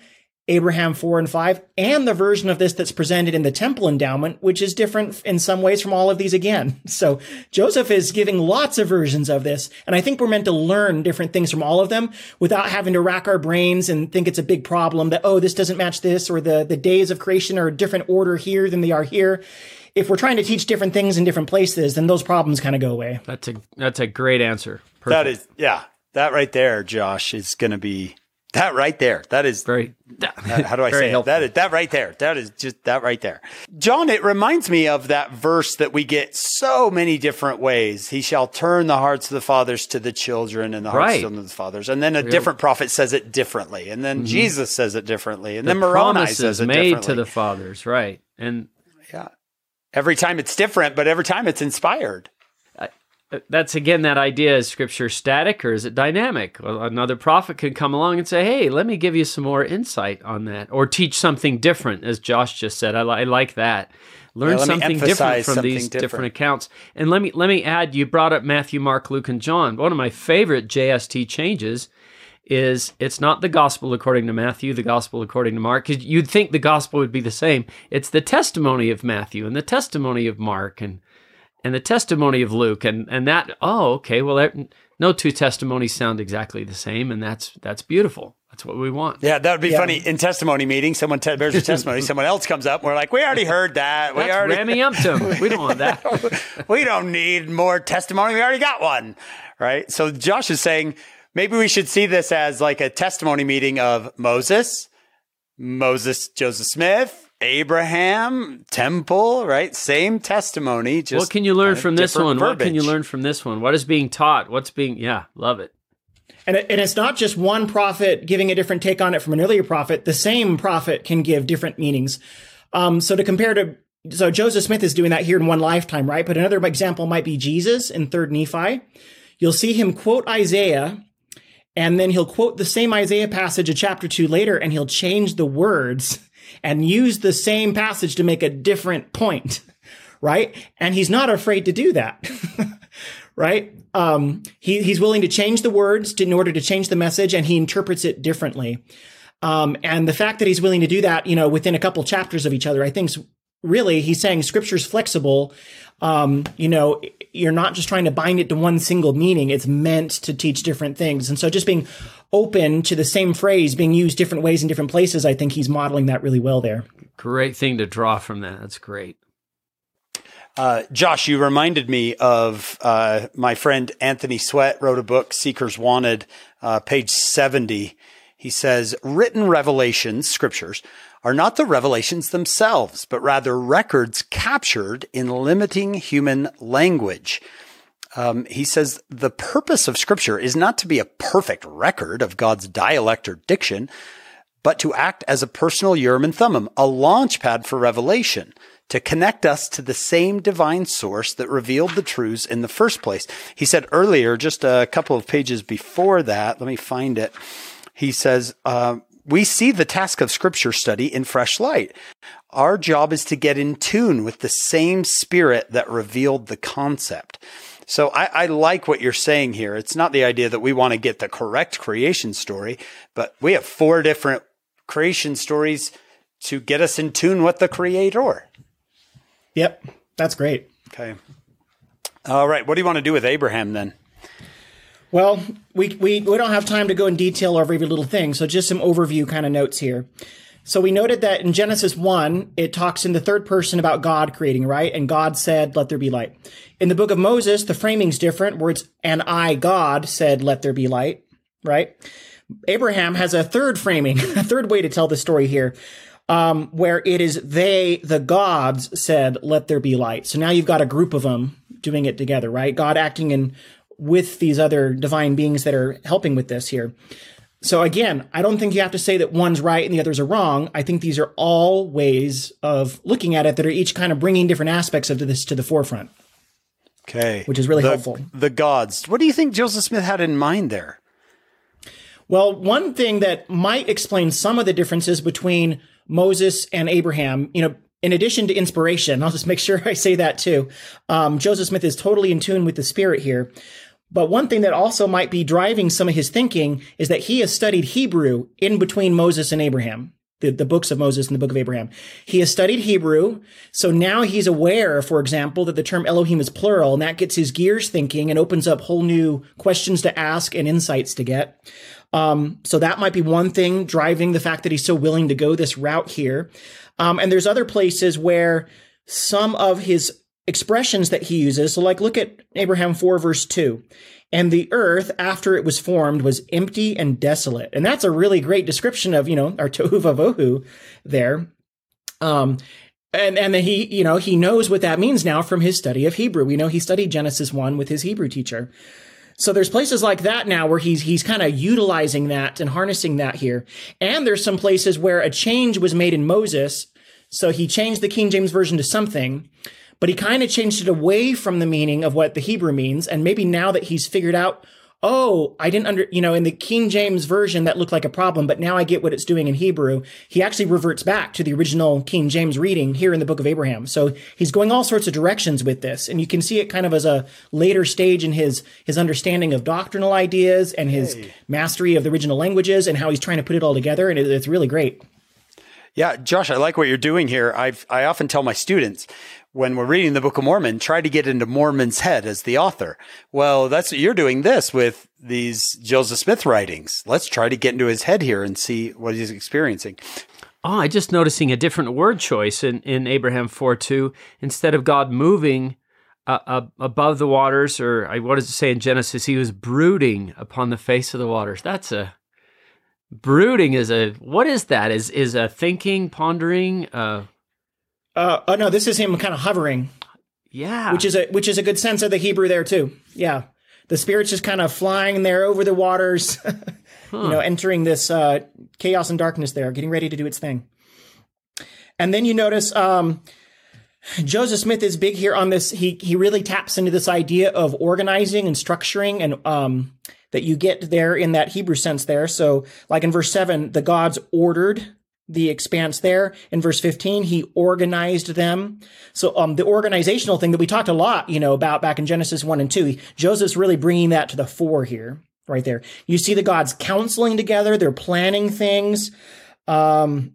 Abraham 4 and 5, and the version of this that's presented in the temple endowment, which is different in some ways from all of these again. So Joseph is giving lots of versions of this. And I think we're meant to learn different things from all of them without having to rack our brains and think it's a big problem that, oh, this doesn't match this or the, the days of creation are a different order here than they are here. If we're trying to teach different things in different places, then those problems kind of go away. That's a, that's a great answer. Perfect. That is, yeah, that right there, Josh, is going to be that right there. That is very. how do I say it? That is that right there. That is just that right there. John, it reminds me of that verse that we get so many different ways. He shall turn the hearts of the fathers to the children and the hearts right. of the fathers. And then a different prophet says it differently. And then mm-hmm. Jesus says it differently. And the then Moroni says it made to the fathers. Right. And yeah. Every time it's different, but every time it's inspired Uh, that's again that idea is scripture static or is it dynamic well, another prophet could come along and say hey let me give you some more insight on that or teach something different as josh just said i, I like that learn yeah, something different from these different. different. accounts and let me let me add you brought up matthew mark luke and john one of my favorite jst changes is it's not the gospel according to Matthew, the gospel according to Mark, because you'd think the gospel would be the same. It's the testimony of Matthew and the testimony of Mark and and the testimony of Luke, and and that oh okay, well that, no two testimonies sound exactly the same, and that's that's beautiful. That's what we want. Yeah, that would be Yeah. funny. In testimony meeting, someone te- bears a testimony, someone else comes up. We're like, we already heard that. We That's already, Rameumptom. We don't want that. we don't need more testimony. We already got one, right? So Josh is saying maybe we should see this as like a testimony meeting of Moses, Moses, Joseph Smith, Abraham, temple, right? Same testimony. Just what can you learn kind of from this different one? What can you learn from this one? What is being taught? What's being yeah, love it. And, it, and it's not just one prophet giving a different take on it from an earlier prophet. The same prophet can give different meanings. Um, so to compare to, so Joseph Smith is doing that here in one lifetime, right? But another example might be Jesus in Third Nephi. You'll see him quote Isaiah, and then he'll quote the same Isaiah passage a chapter two later, and he'll change the words and use the same passage to make a different point, right? And he's not afraid to do that. right? Um, he, he's willing to change the words to, in order to change the message, and he interprets it differently. Um, and the fact that he's willing to do that, you know, within a couple chapters of each other, I think really he's saying scripture's flexible. Um, you know, you're not just trying to bind it to one single meaning. It's meant to teach different things. And so just being open to the same phrase being used different ways in different places, I think he's modeling that really well there. Great thing to draw from that. That's great. Uh, Josh, you reminded me of uh, my friend Anthony Sweat wrote a book, Seekers Wanted, uh, page 70. He says, written revelations, scriptures, are not the revelations themselves, but rather records captured in limiting human language. Um, he says the purpose of scripture is not to be a perfect record of God's dialect or diction, but to act as a personal Urim and Thummim, a launch pad for revelation, to connect us to the same divine source that revealed the truths in the first place. He said earlier, just a couple of pages before that, let me find it. He says, uh, we see the task of scripture study in fresh light. Our job is to get in tune with the same spirit that revealed the concept. So I, I, like what you're saying here. It's not the idea that we want to get the correct creation story, but we have four different creation stories to get us in tune with the creator. Yep. That's great. Okay. All right. What do you want to do with Abraham then? Well, we, we, we don't have time to go in detail over every little thing, so just some overview kind of notes here. So we noted that in Genesis 1, it talks in the third person about God creating, right? And God said, let there be light. In the book of Moses, the framing's different, where it's, and I, God, said, let there be light, right? Abraham has a third framing, a third way to tell the story here, um, where it is they, the gods, said, let there be light. So now you've got a group of them doing it together, right? God acting in with these other divine beings that are helping with this here. So again, I don't think you have to say that one's right and the others are wrong. I think these are all ways of looking at it that are each kind of bringing different aspects of this to the forefront. Okay. Which is really the, helpful. The gods. What do you think Joseph Smith had in mind there? Well, one thing that might explain some of the differences between Moses and Abraham, you know, in addition to inspiration, I'll just make sure I say that too. Um, Joseph Smith is totally in tune with the spirit here. But one thing that also might be driving some of his thinking is that he has studied Hebrew in between Moses and Abraham, the, the books of Moses and the book of Abraham. He has studied Hebrew. So now he's aware, for example, that the term Elohim is plural, and that gets his gears thinking and opens up whole new questions to ask and insights to get. Um, so that might be one thing driving the fact that he's so willing to go this route here. Um, and there's other places where some of his expressions that he uses. So, like, look at Abraham 4, verse 2. And the earth, after it was formed, was empty and desolate. And that's a really great description of, you know, our tohu vavohu there. Um, and, and then he, you know, he knows what that means now from his study of Hebrew. We know he studied Genesis 1 with his Hebrew teacher. So there's places like that now where he's he's kind of utilizing that and harnessing that here. And there's some places where a change was made in Moses. So he changed the King James version to something, but he kind of changed it away from the meaning of what the Hebrew means. And maybe now that he's figured out oh, I didn't under, you know, in the King James version that looked like a problem, but now I get what it's doing in Hebrew. He actually reverts back to the original King James reading here in the book of Abraham. So he's going all sorts of directions with this. And you can see it kind of as a later stage in his, his understanding of doctrinal ideas and his hey. mastery of the original languages and how he's trying to put it all together. And it, it's really great. Yeah, Josh, I like what you're doing here. I've, I often tell my students, when we're reading the Book of Mormon, try to get into Mormon's head as the author. Well, that's what you're doing this with these Joseph Smith writings. Let's try to get into his head here and see what he's experiencing. Oh, I just noticing a different word choice in, in Abraham 4 2. Instead of God moving uh, uh, above the waters, or what does it say in Genesis? He was brooding upon the face of the waters. That's a brooding is a what is that? Is is a thinking, pondering, uh uh, oh no, this is him kind of hovering. Yeah, which is a which is a good sense of the Hebrew there too. Yeah, the spirit's just kind of flying there over the waters, huh. you know, entering this uh, chaos and darkness there, getting ready to do its thing. And then you notice um, Joseph Smith is big here on this. He he really taps into this idea of organizing and structuring, and um, that you get there in that Hebrew sense there. So, like in verse seven, the gods ordered the expanse there. In verse 15, he organized them. So, um, the organizational thing that we talked a lot, you know, about back in Genesis 1 and 2, Joseph's really bringing that to the fore here, right there. You see the gods counseling together. They're planning things. Um,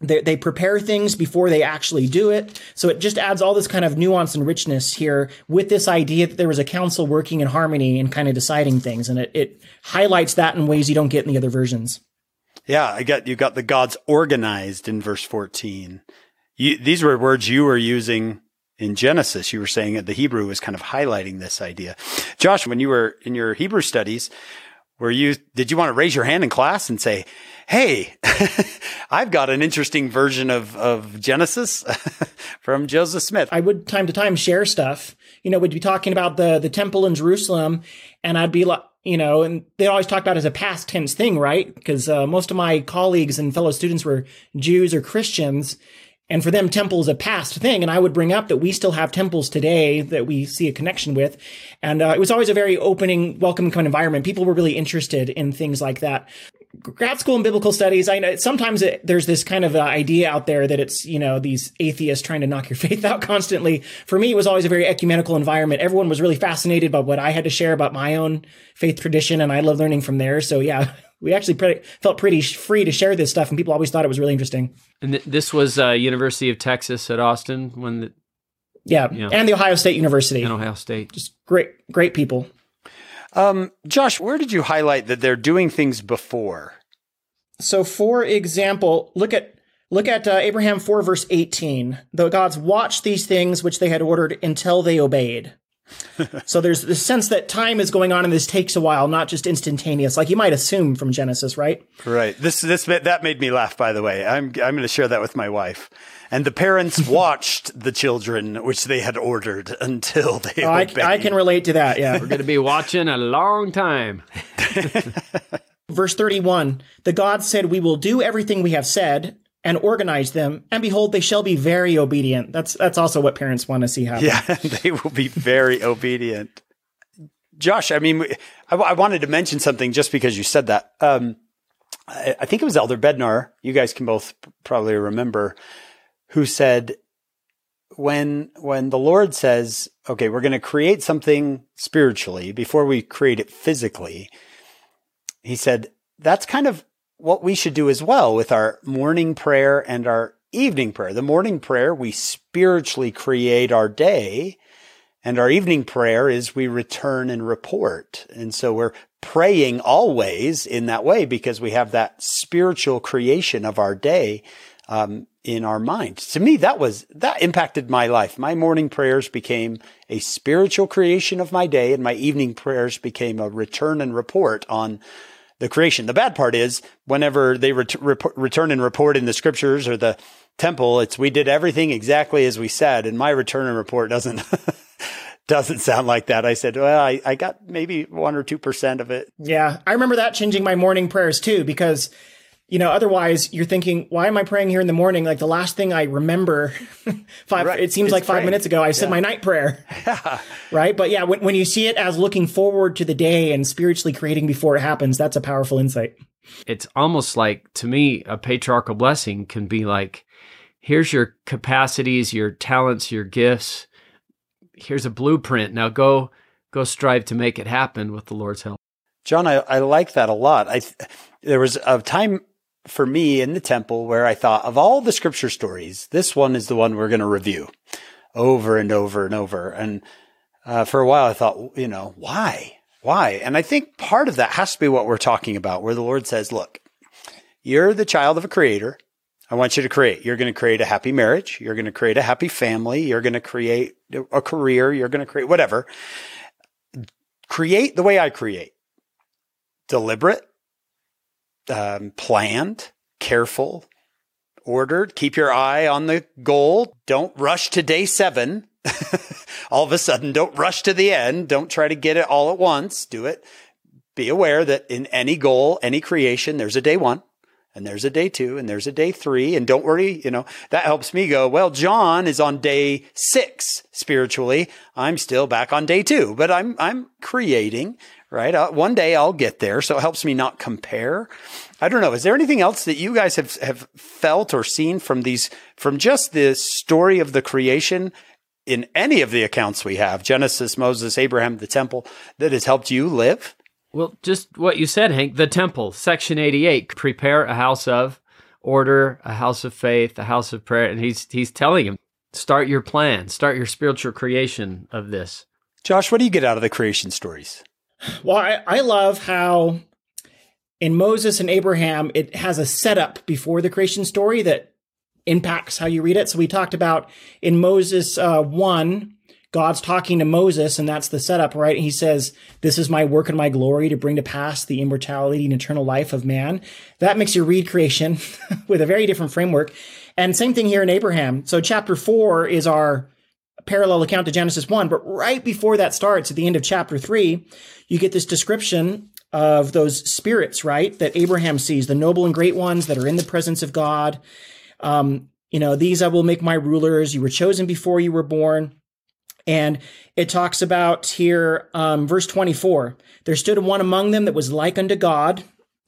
they, they prepare things before they actually do it. So it just adds all this kind of nuance and richness here with this idea that there was a council working in harmony and kind of deciding things. And it, it highlights that in ways you don't get in the other versions. Yeah, I got you got the gods organized in verse 14. You, these were words you were using in Genesis. You were saying that the Hebrew was kind of highlighting this idea. Josh, when you were in your Hebrew studies, were you did you want to raise your hand in class and say, "Hey, I've got an interesting version of of Genesis from Joseph Smith." I would time to time share stuff. You know, we'd be talking about the the temple in Jerusalem, and I'd be like, you know, and they always talk about as a past tense thing, right? Because uh, most of my colleagues and fellow students were Jews or Christians, and for them, temple is a past thing. And I would bring up that we still have temples today that we see a connection with, and uh, it was always a very opening, welcoming kind of environment. People were really interested in things like that grad school in biblical studies, I know sometimes it, there's this kind of uh, idea out there that it's, you know, these atheists trying to knock your faith out constantly. For me, it was always a very ecumenical environment. Everyone was really fascinated by what I had to share about my own faith tradition, and I love learning from there. So, yeah, we actually pretty, felt pretty free to share this stuff, and people always thought it was really interesting. And th- this was uh, University of Texas at Austin when the. Yeah, yeah, and the Ohio State University. And Ohio State. Just great, great people. Um, Josh, where did you highlight that they're doing things before? So, for example, look at look at uh, Abraham four verse eighteen. The gods watched these things which they had ordered until they obeyed. So there's the sense that time is going on and this takes a while, not just instantaneous, like you might assume from Genesis, right? Right. This this that made me laugh. By the way, I'm I'm going to share that with my wife. And the parents watched the children, which they had ordered, until they. Oh, I, I can relate to that. Yeah, we're going to be watching a long time. Verse 31 The God said, We will do everything we have said and organize them, and behold, they shall be very obedient. That's that's also what parents want to see happen. Yeah, they will be very obedient. Josh, I mean, I, I, wanted to mention something just because you said that. Um, I, I, think it was Elder Bednar. You guys can both probably remember who said when when the Lord says, "Okay, we're going to create something spiritually before we create it physically," he said that's kind of what we should do as well with our morning prayer and our evening prayer. The morning prayer, we spiritually create our day. And our evening prayer is we return and report. And so we're praying always in that way because we have that spiritual creation of our day um, in our mind. To me, that was, that impacted my life. My morning prayers became a spiritual creation of my day and my evening prayers became a return and report on the creation. The bad part is whenever they ret- return and report in the scriptures or the temple, it's, we did everything exactly as we said. And my return and report doesn't, doesn't sound like that. I said, well, I, I got maybe one or 2% of it. Yeah. I remember that changing my morning prayers too, because you know, otherwise you're thinking, why am I praying here in the morning? Like the last thing I remember, five, Right. it seems It's like five praying. minutes ago, I said my night prayer. right. But yeah, when, when you see it as looking forward to the day and spiritually creating before it happens, that's a powerful insight. it's almost like to me a patriarchal blessing can be like here's your capacities your talents your gifts here's a blueprint now go go strive to make it happen with the lord's help John, I, I like that a lot. I there was a time for me in the temple where I thought of all the scripture stories, this one is the one we're going to review over and over and over. And uh, for a while, I thought, you know, why, why? And I think part of that has to be what we're talking about, where the Lord says, "Look, you're the child of a creator. I want you to create. You're going to create a happy marriage. You're going to create a happy family. You're going to create a career. You're going to create whatever. Create the way I create." deliberate, um, planned, careful, ordered. Keep your eye on the goal. Don't rush to day seven. all of a sudden, don't rush to the end. Don't try to get it all at once. Do it. Be aware that in any goal, any creation, there's a day one and there's a day two and there's a day three. And don't worry, you know, that helps me go, well, John is on day six spiritually. I'm still back on day two, but I'm, I'm creating, right? Uh, one day I'll get there. So it helps me not compare. I don't know. Is there anything else that you guys have, have felt or seen from these, from just the story of the creation in any of the accounts we have, Genesis, Moses, Abraham, the temple, that has helped you live? well just what you said hank the temple section 88 prepare a house of order a house of faith a house of prayer and he's he's telling him start your plan start your spiritual creation of this Josh, what do you get out of the creation stories? Well, I, I love how in Moses and Abraham, it has a setup before the creation story that impacts how you read it. So we talked about in Moses uh, 1, God's talking to Moses, and that's the setup, right? He says, This is my work and my glory to bring to pass the immortality and eternal life of man. That makes you read creation with a very different framework. And same thing here in Abraham. So chapter 4 is our parallel account to Genesis 1, but right before that starts, at the end of chapter 3, you get this description of those spirits, right? That Abraham sees, the noble and great ones that are in the presence of God. Um, you know, these I will make my rulers. You were chosen before you were born. And it talks about here, um, verse 24 there stood one among them that was like unto God.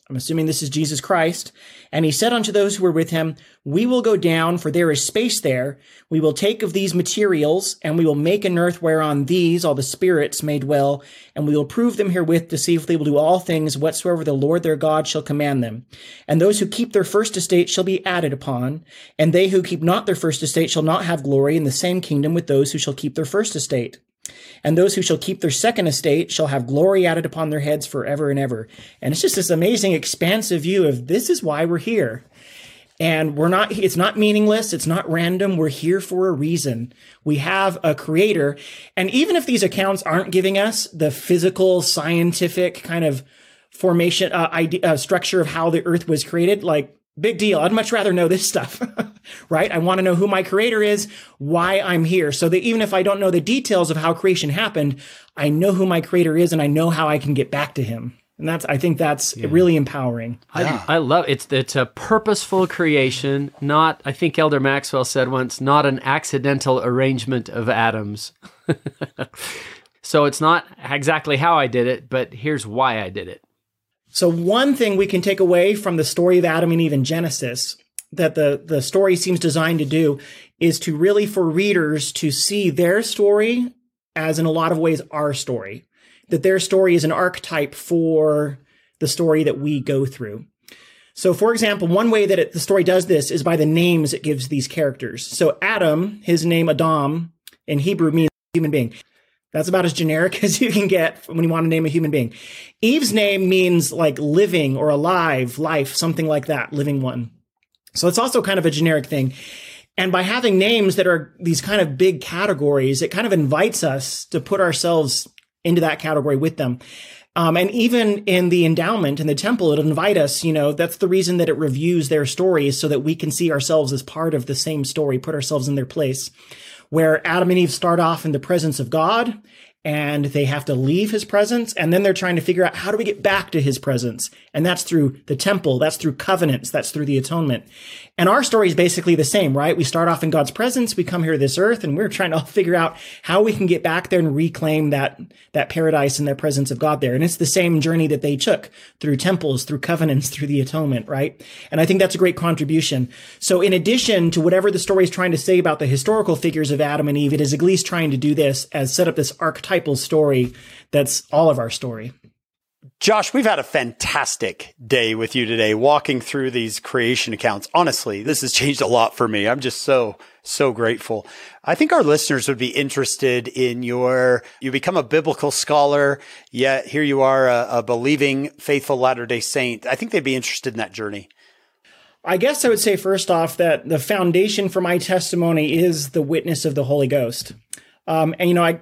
I'm assuming this is Jesus Christ. And he said unto those who were with him, We will go down, for there is space there. We will take of these materials, and we will make an earth whereon these, all the spirits, may dwell, and we will prove them herewith to see if they will do all things whatsoever the Lord their God shall command them. And those who keep their first estate shall be added upon, and they who keep not their first estate shall not have glory in the same kingdom with those who shall keep their first estate. And those who shall keep their second estate shall have glory added upon their heads forever and ever. And it's just this amazing, expansive view of this is why we're here. And we're not, it's not meaningless. It's not random. We're here for a reason. We have a creator. And even if these accounts aren't giving us the physical, scientific kind of formation, uh, idea, uh, structure of how the earth was created, like, big deal. I'd much rather know this stuff, right? I want to know who my creator is, why I'm here. So that even if I don't know the details of how creation happened, I know who my creator is and I know how I can get back to him. And that's, I think that's really empowering. I, I love it's it's a purposeful creation, not I think Elder Maxwell said once, not an accidental arrangement of atoms. so it's not exactly how I did it, but here's why I did it. So one thing we can take away from the story of Adam and Eve in Genesis that the, the story seems designed to do is to really for readers to see their story as in a lot of ways our story. That their story is an archetype for the story that we go through. So, for example, one way that it, the story does this is by the names it gives these characters. So, Adam, his name Adam in Hebrew means human being. That's about as generic as you can get when you want to name a human being. Eve's name means like living or alive, life, something like that, living one. So it's also kind of a generic thing. And by having names that are these kind of big categories, it kind of invites us to put ourselves into that category with them. Um, and even in the endowment in the temple, it'll invite us, you know, that's the reason that it reviews their stories so that we can see ourselves as part of the same story, put ourselves in their place. Where Adam and Eve start off in the presence of God, and they have to leave his presence. And then they're trying to figure out how do we get back to his presence? And that's through the temple. That's through covenants. That's through the atonement and our story is basically the same right? We start off in god's presence we come here to this earth and we're trying to figure out how we can get back there and reclaim that that paradise and that presence of god there. And it's the same journey that they took through temples through covenants through the atonement right? And i think that's a great contribution. So in addition to whatever the story is trying to say about the historical figures of adam and eve it is at least trying to do this as set up this archetypal story that's all of our story. Josh, we've had a fantastic day with you today, walking through these creation accounts. Honestly, this has changed a lot for me. I'm just so, so grateful. I think our listeners would be interested in your, you become a biblical scholar, yet here you are, a, a believing, faithful Latter day Saint. I think they'd be interested in that journey. I guess I would say first off that the foundation for my testimony is the witness of the Holy Ghost. Um, and you know, I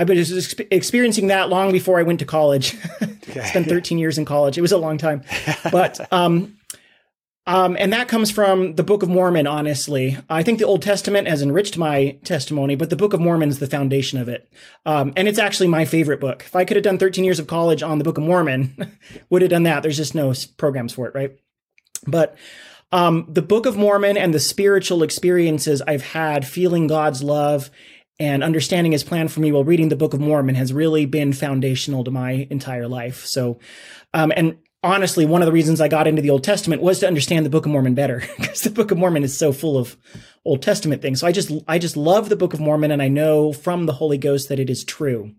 I've been experiencing that long before I went to college. Okay. Spent 13 years in college. It was a long time, but um, um, and that comes from the Book of Mormon. Honestly, I think the Old Testament has enriched my testimony, but the Book of Mormon is the foundation of it, um, and it's actually my favorite book. If I could have done 13 years of college on the Book of Mormon, would have done that. There's just no programs for it, right? But um, the Book of Mormon and the spiritual experiences I've had feeling God's love and understanding his plan for me while reading the Book of Mormon has really been foundational to my entire life. So, um, and honestly, one of the reasons I got into the Old Testament was to understand the Book of Mormon better, because the Book of Mormon is so full of Old Testament things. So I just, I just love the Book of Mormon, and I know from the Holy Ghost that it is true.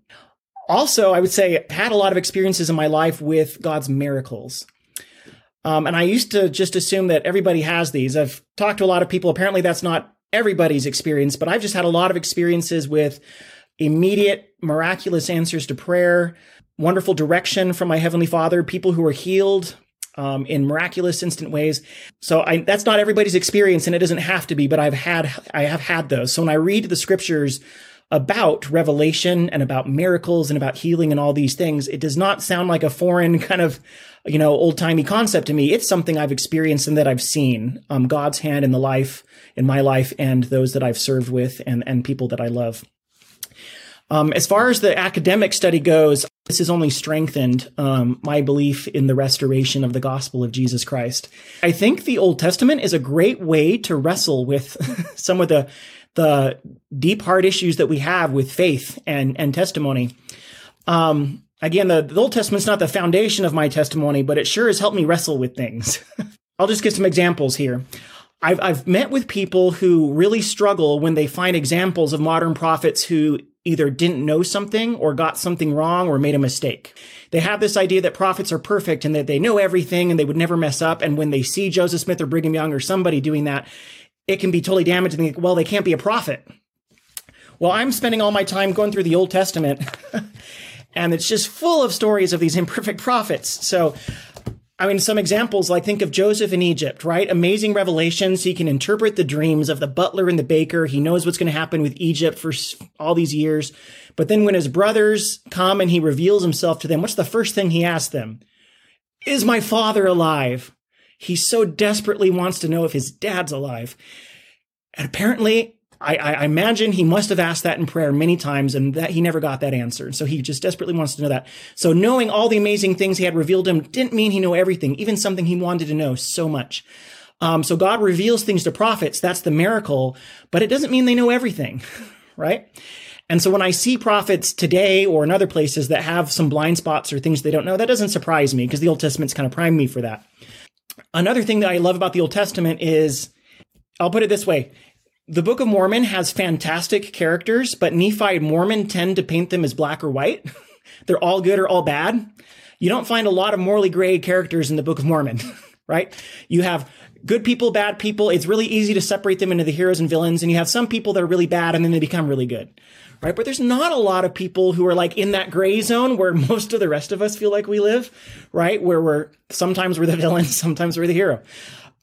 Also, I would say I had a lot of experiences in my life with God's miracles. Um, and I used to just assume that everybody has these. I've talked to a lot of people. Apparently, that's not everybody's experience, but I've just had a lot of experiences with immediate miraculous answers to prayer, wonderful direction from my heavenly Father, people who are healed um, in miraculous instant ways. So I, that's not everybody's experience, and it doesn't have to be. But I've had I have had those. So when I read the scriptures about revelation and about miracles and about healing and all these things, it does not sound like a foreign kind of you know old timey concept to me. It's something I've experienced and that I've seen um, God's hand in the life in my life and those that I've served with and, and people that I love. Um, as far as the academic study goes, this has only strengthened um, my belief in the restoration of the gospel of Jesus Christ. I think the Old Testament is a great way to wrestle with some of the the deep hard issues that we have with faith and and testimony. Um, again, the, the Old Testament's not the foundation of my testimony, but it sure has helped me wrestle with things. I'll just give some examples here. I've, I've met with people who really struggle when they find examples of modern prophets who either didn't know something or got something wrong or made a mistake. They have this idea that prophets are perfect and that they know everything and they would never mess up. And when they see Joseph Smith or Brigham Young or somebody doing that, it can be totally damaging. Think, well, they can't be a prophet. Well, I'm spending all my time going through the Old Testament and it's just full of stories of these imperfect prophets. So I mean, some examples like think of Joseph in Egypt, right? Amazing revelations. He can interpret the dreams of the butler and the baker. He knows what's going to happen with Egypt for all these years. But then when his brothers come and he reveals himself to them, what's the first thing he asks them? Is my father alive? He so desperately wants to know if his dad's alive. And apparently I, I, imagine he must have asked that in prayer many times and that he never got that answer. So he just desperately wants to know that. So knowing all the amazing things he had revealed him didn't mean he knew everything, even something he wanted to know so much. Um, so God reveals things to prophets. That's the miracle, but it doesn't mean they know everything, right? And so when I see prophets today or in other places that have some blind spots or things they don't know, that doesn't surprise me because the Old Testament's kind of primed me for that. Another thing that I love about the Old Testament is, I'll put it this way the Book of Mormon has fantastic characters, but Nephi and Mormon tend to paint them as black or white. They're all good or all bad. You don't find a lot of morally gray characters in the Book of Mormon, right? You have good people, bad people. It's really easy to separate them into the heroes and villains. And you have some people that are really bad and then they become really good, right? But there's not a lot of people who are like in that gray zone where most of the rest of us feel like we live, right? Where we're sometimes we're the villain, sometimes we're the hero.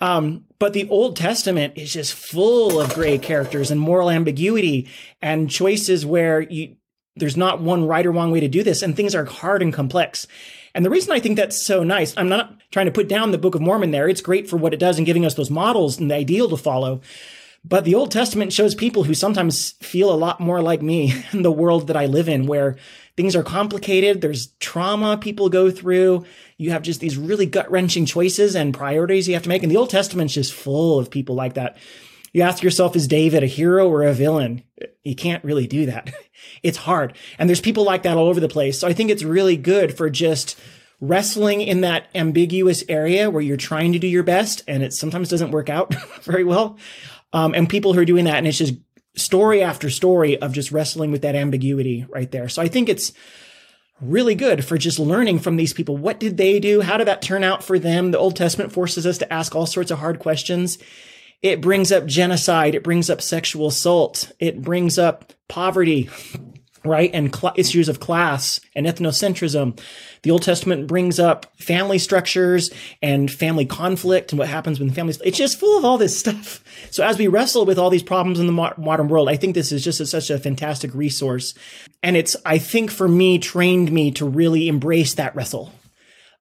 Um, but the Old Testament is just full of gray characters and moral ambiguity and choices where you, there's not one right or wrong way to do this, and things are hard and complex. And the reason I think that's so nice, I'm not trying to put down the Book of Mormon there. It's great for what it does and giving us those models and the ideal to follow. But the Old Testament shows people who sometimes feel a lot more like me in the world that I live in, where things are complicated. There's trauma people go through. You have just these really gut wrenching choices and priorities you have to make. And the Old Testament's just full of people like that. You ask yourself, is David a hero or a villain? You can't really do that. It's hard. And there's people like that all over the place. So I think it's really good for just wrestling in that ambiguous area where you're trying to do your best and it sometimes doesn't work out very well. Um, and people who are doing that and it's just story after story of just wrestling with that ambiguity right there. So I think it's really good for just learning from these people. What did they do? How did that turn out for them? The Old Testament forces us to ask all sorts of hard questions. It brings up genocide. It brings up sexual assault. It brings up poverty, right? And cl- issues of class and ethnocentrism. The Old Testament brings up family structures and family conflict and what happens when the families, it's just full of all this stuff. So as we wrestle with all these problems in the mo- modern world, I think this is just a, such a fantastic resource. And it's, I think for me, trained me to really embrace that wrestle.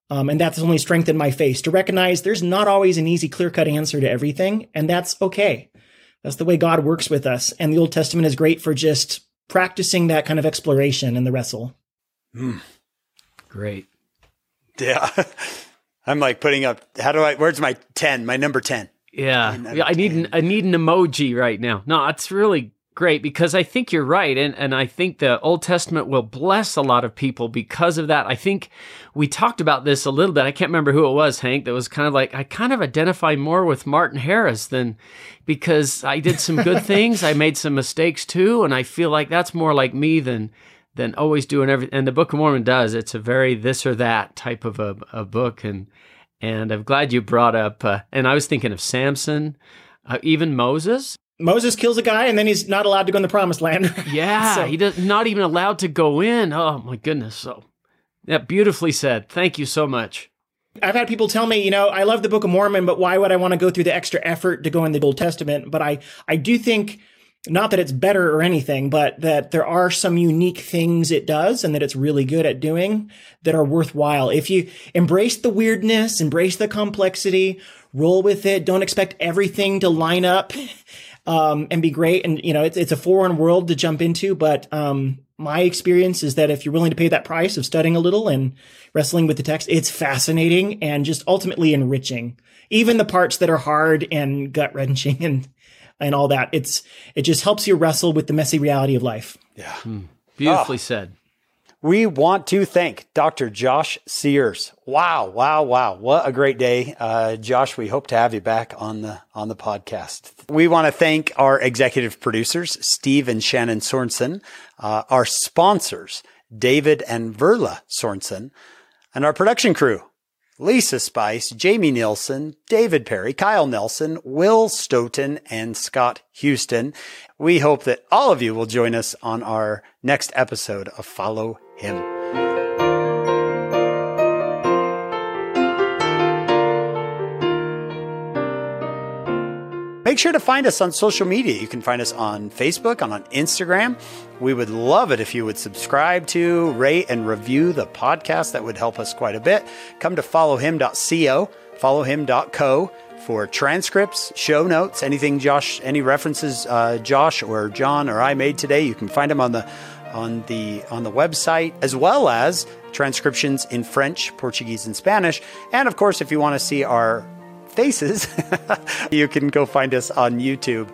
Um, and that's only strengthened my face to recognize there's not always an easy, clear cut answer to everything. And that's okay. That's the way God works with us. And the Old Testament is great for just practicing that kind of exploration in the wrestle. Mm. Great. Yeah. I'm like putting up, how do I, where's my 10, my number 10? Yeah. yeah I need an, I need an emoji right now. No, it's really great because I think you're right. And, and I think the Old Testament will bless a lot of people because of that. I think we talked about this a little bit. I can't remember who it was, Hank, that was kind of like, I kind of identify more with Martin Harris than because I did some good things. I made some mistakes too. And I feel like that's more like me than, than always doing everything. And the Book of Mormon does. It's a very this or that type of a, a book. And, and I'm glad you brought up, uh, and I was thinking of Samson, uh, even Moses. Moses kills a guy and then he's not allowed to go in the promised land. yeah, so. he does not even allowed to go in. Oh my goodness. So yeah, beautifully said. Thank you so much. I've had people tell me, you know, I love the Book of Mormon, but why would I want to go through the extra effort to go in the Old Testament? But I, I do think not that it's better or anything, but that there are some unique things it does and that it's really good at doing that are worthwhile. If you embrace the weirdness, embrace the complexity, roll with it, don't expect everything to line up um, and be great. And you know, it's it's a foreign world to jump into, but um, my experience is that if you're willing to pay that price of studying a little and wrestling with the text, it's fascinating and just ultimately enriching. Even the parts that are hard and gut wrenching and and all that, it's it just helps you wrestle with the messy reality of life. Yeah, hmm. beautifully oh. said. We want to thank Dr. Josh Sears. Wow, wow, wow! What a great day, uh, Josh. We hope to have you back on the on the podcast. We want to thank our executive producers, Steve and Shannon Sorensen, uh, our sponsors, David and Verla Sorensen, and our production crew, Lisa Spice, Jamie Nielsen, David Perry, Kyle Nelson, Will Stoughton, and Scott Houston. We hope that all of you will join us on our next episode of Follow Him. Make sure to find us on social media. You can find us on Facebook and on Instagram. We would love it if you would subscribe to, rate, and review the podcast. That would help us quite a bit. Come to followhim.co, followhim.co for transcripts, show notes, anything Josh, any references uh, Josh or John or I made today. You can find them on the on the on the website as well as transcriptions in French, Portuguese, and Spanish. And of course, if you want to see our faces, you can go find us on YouTube.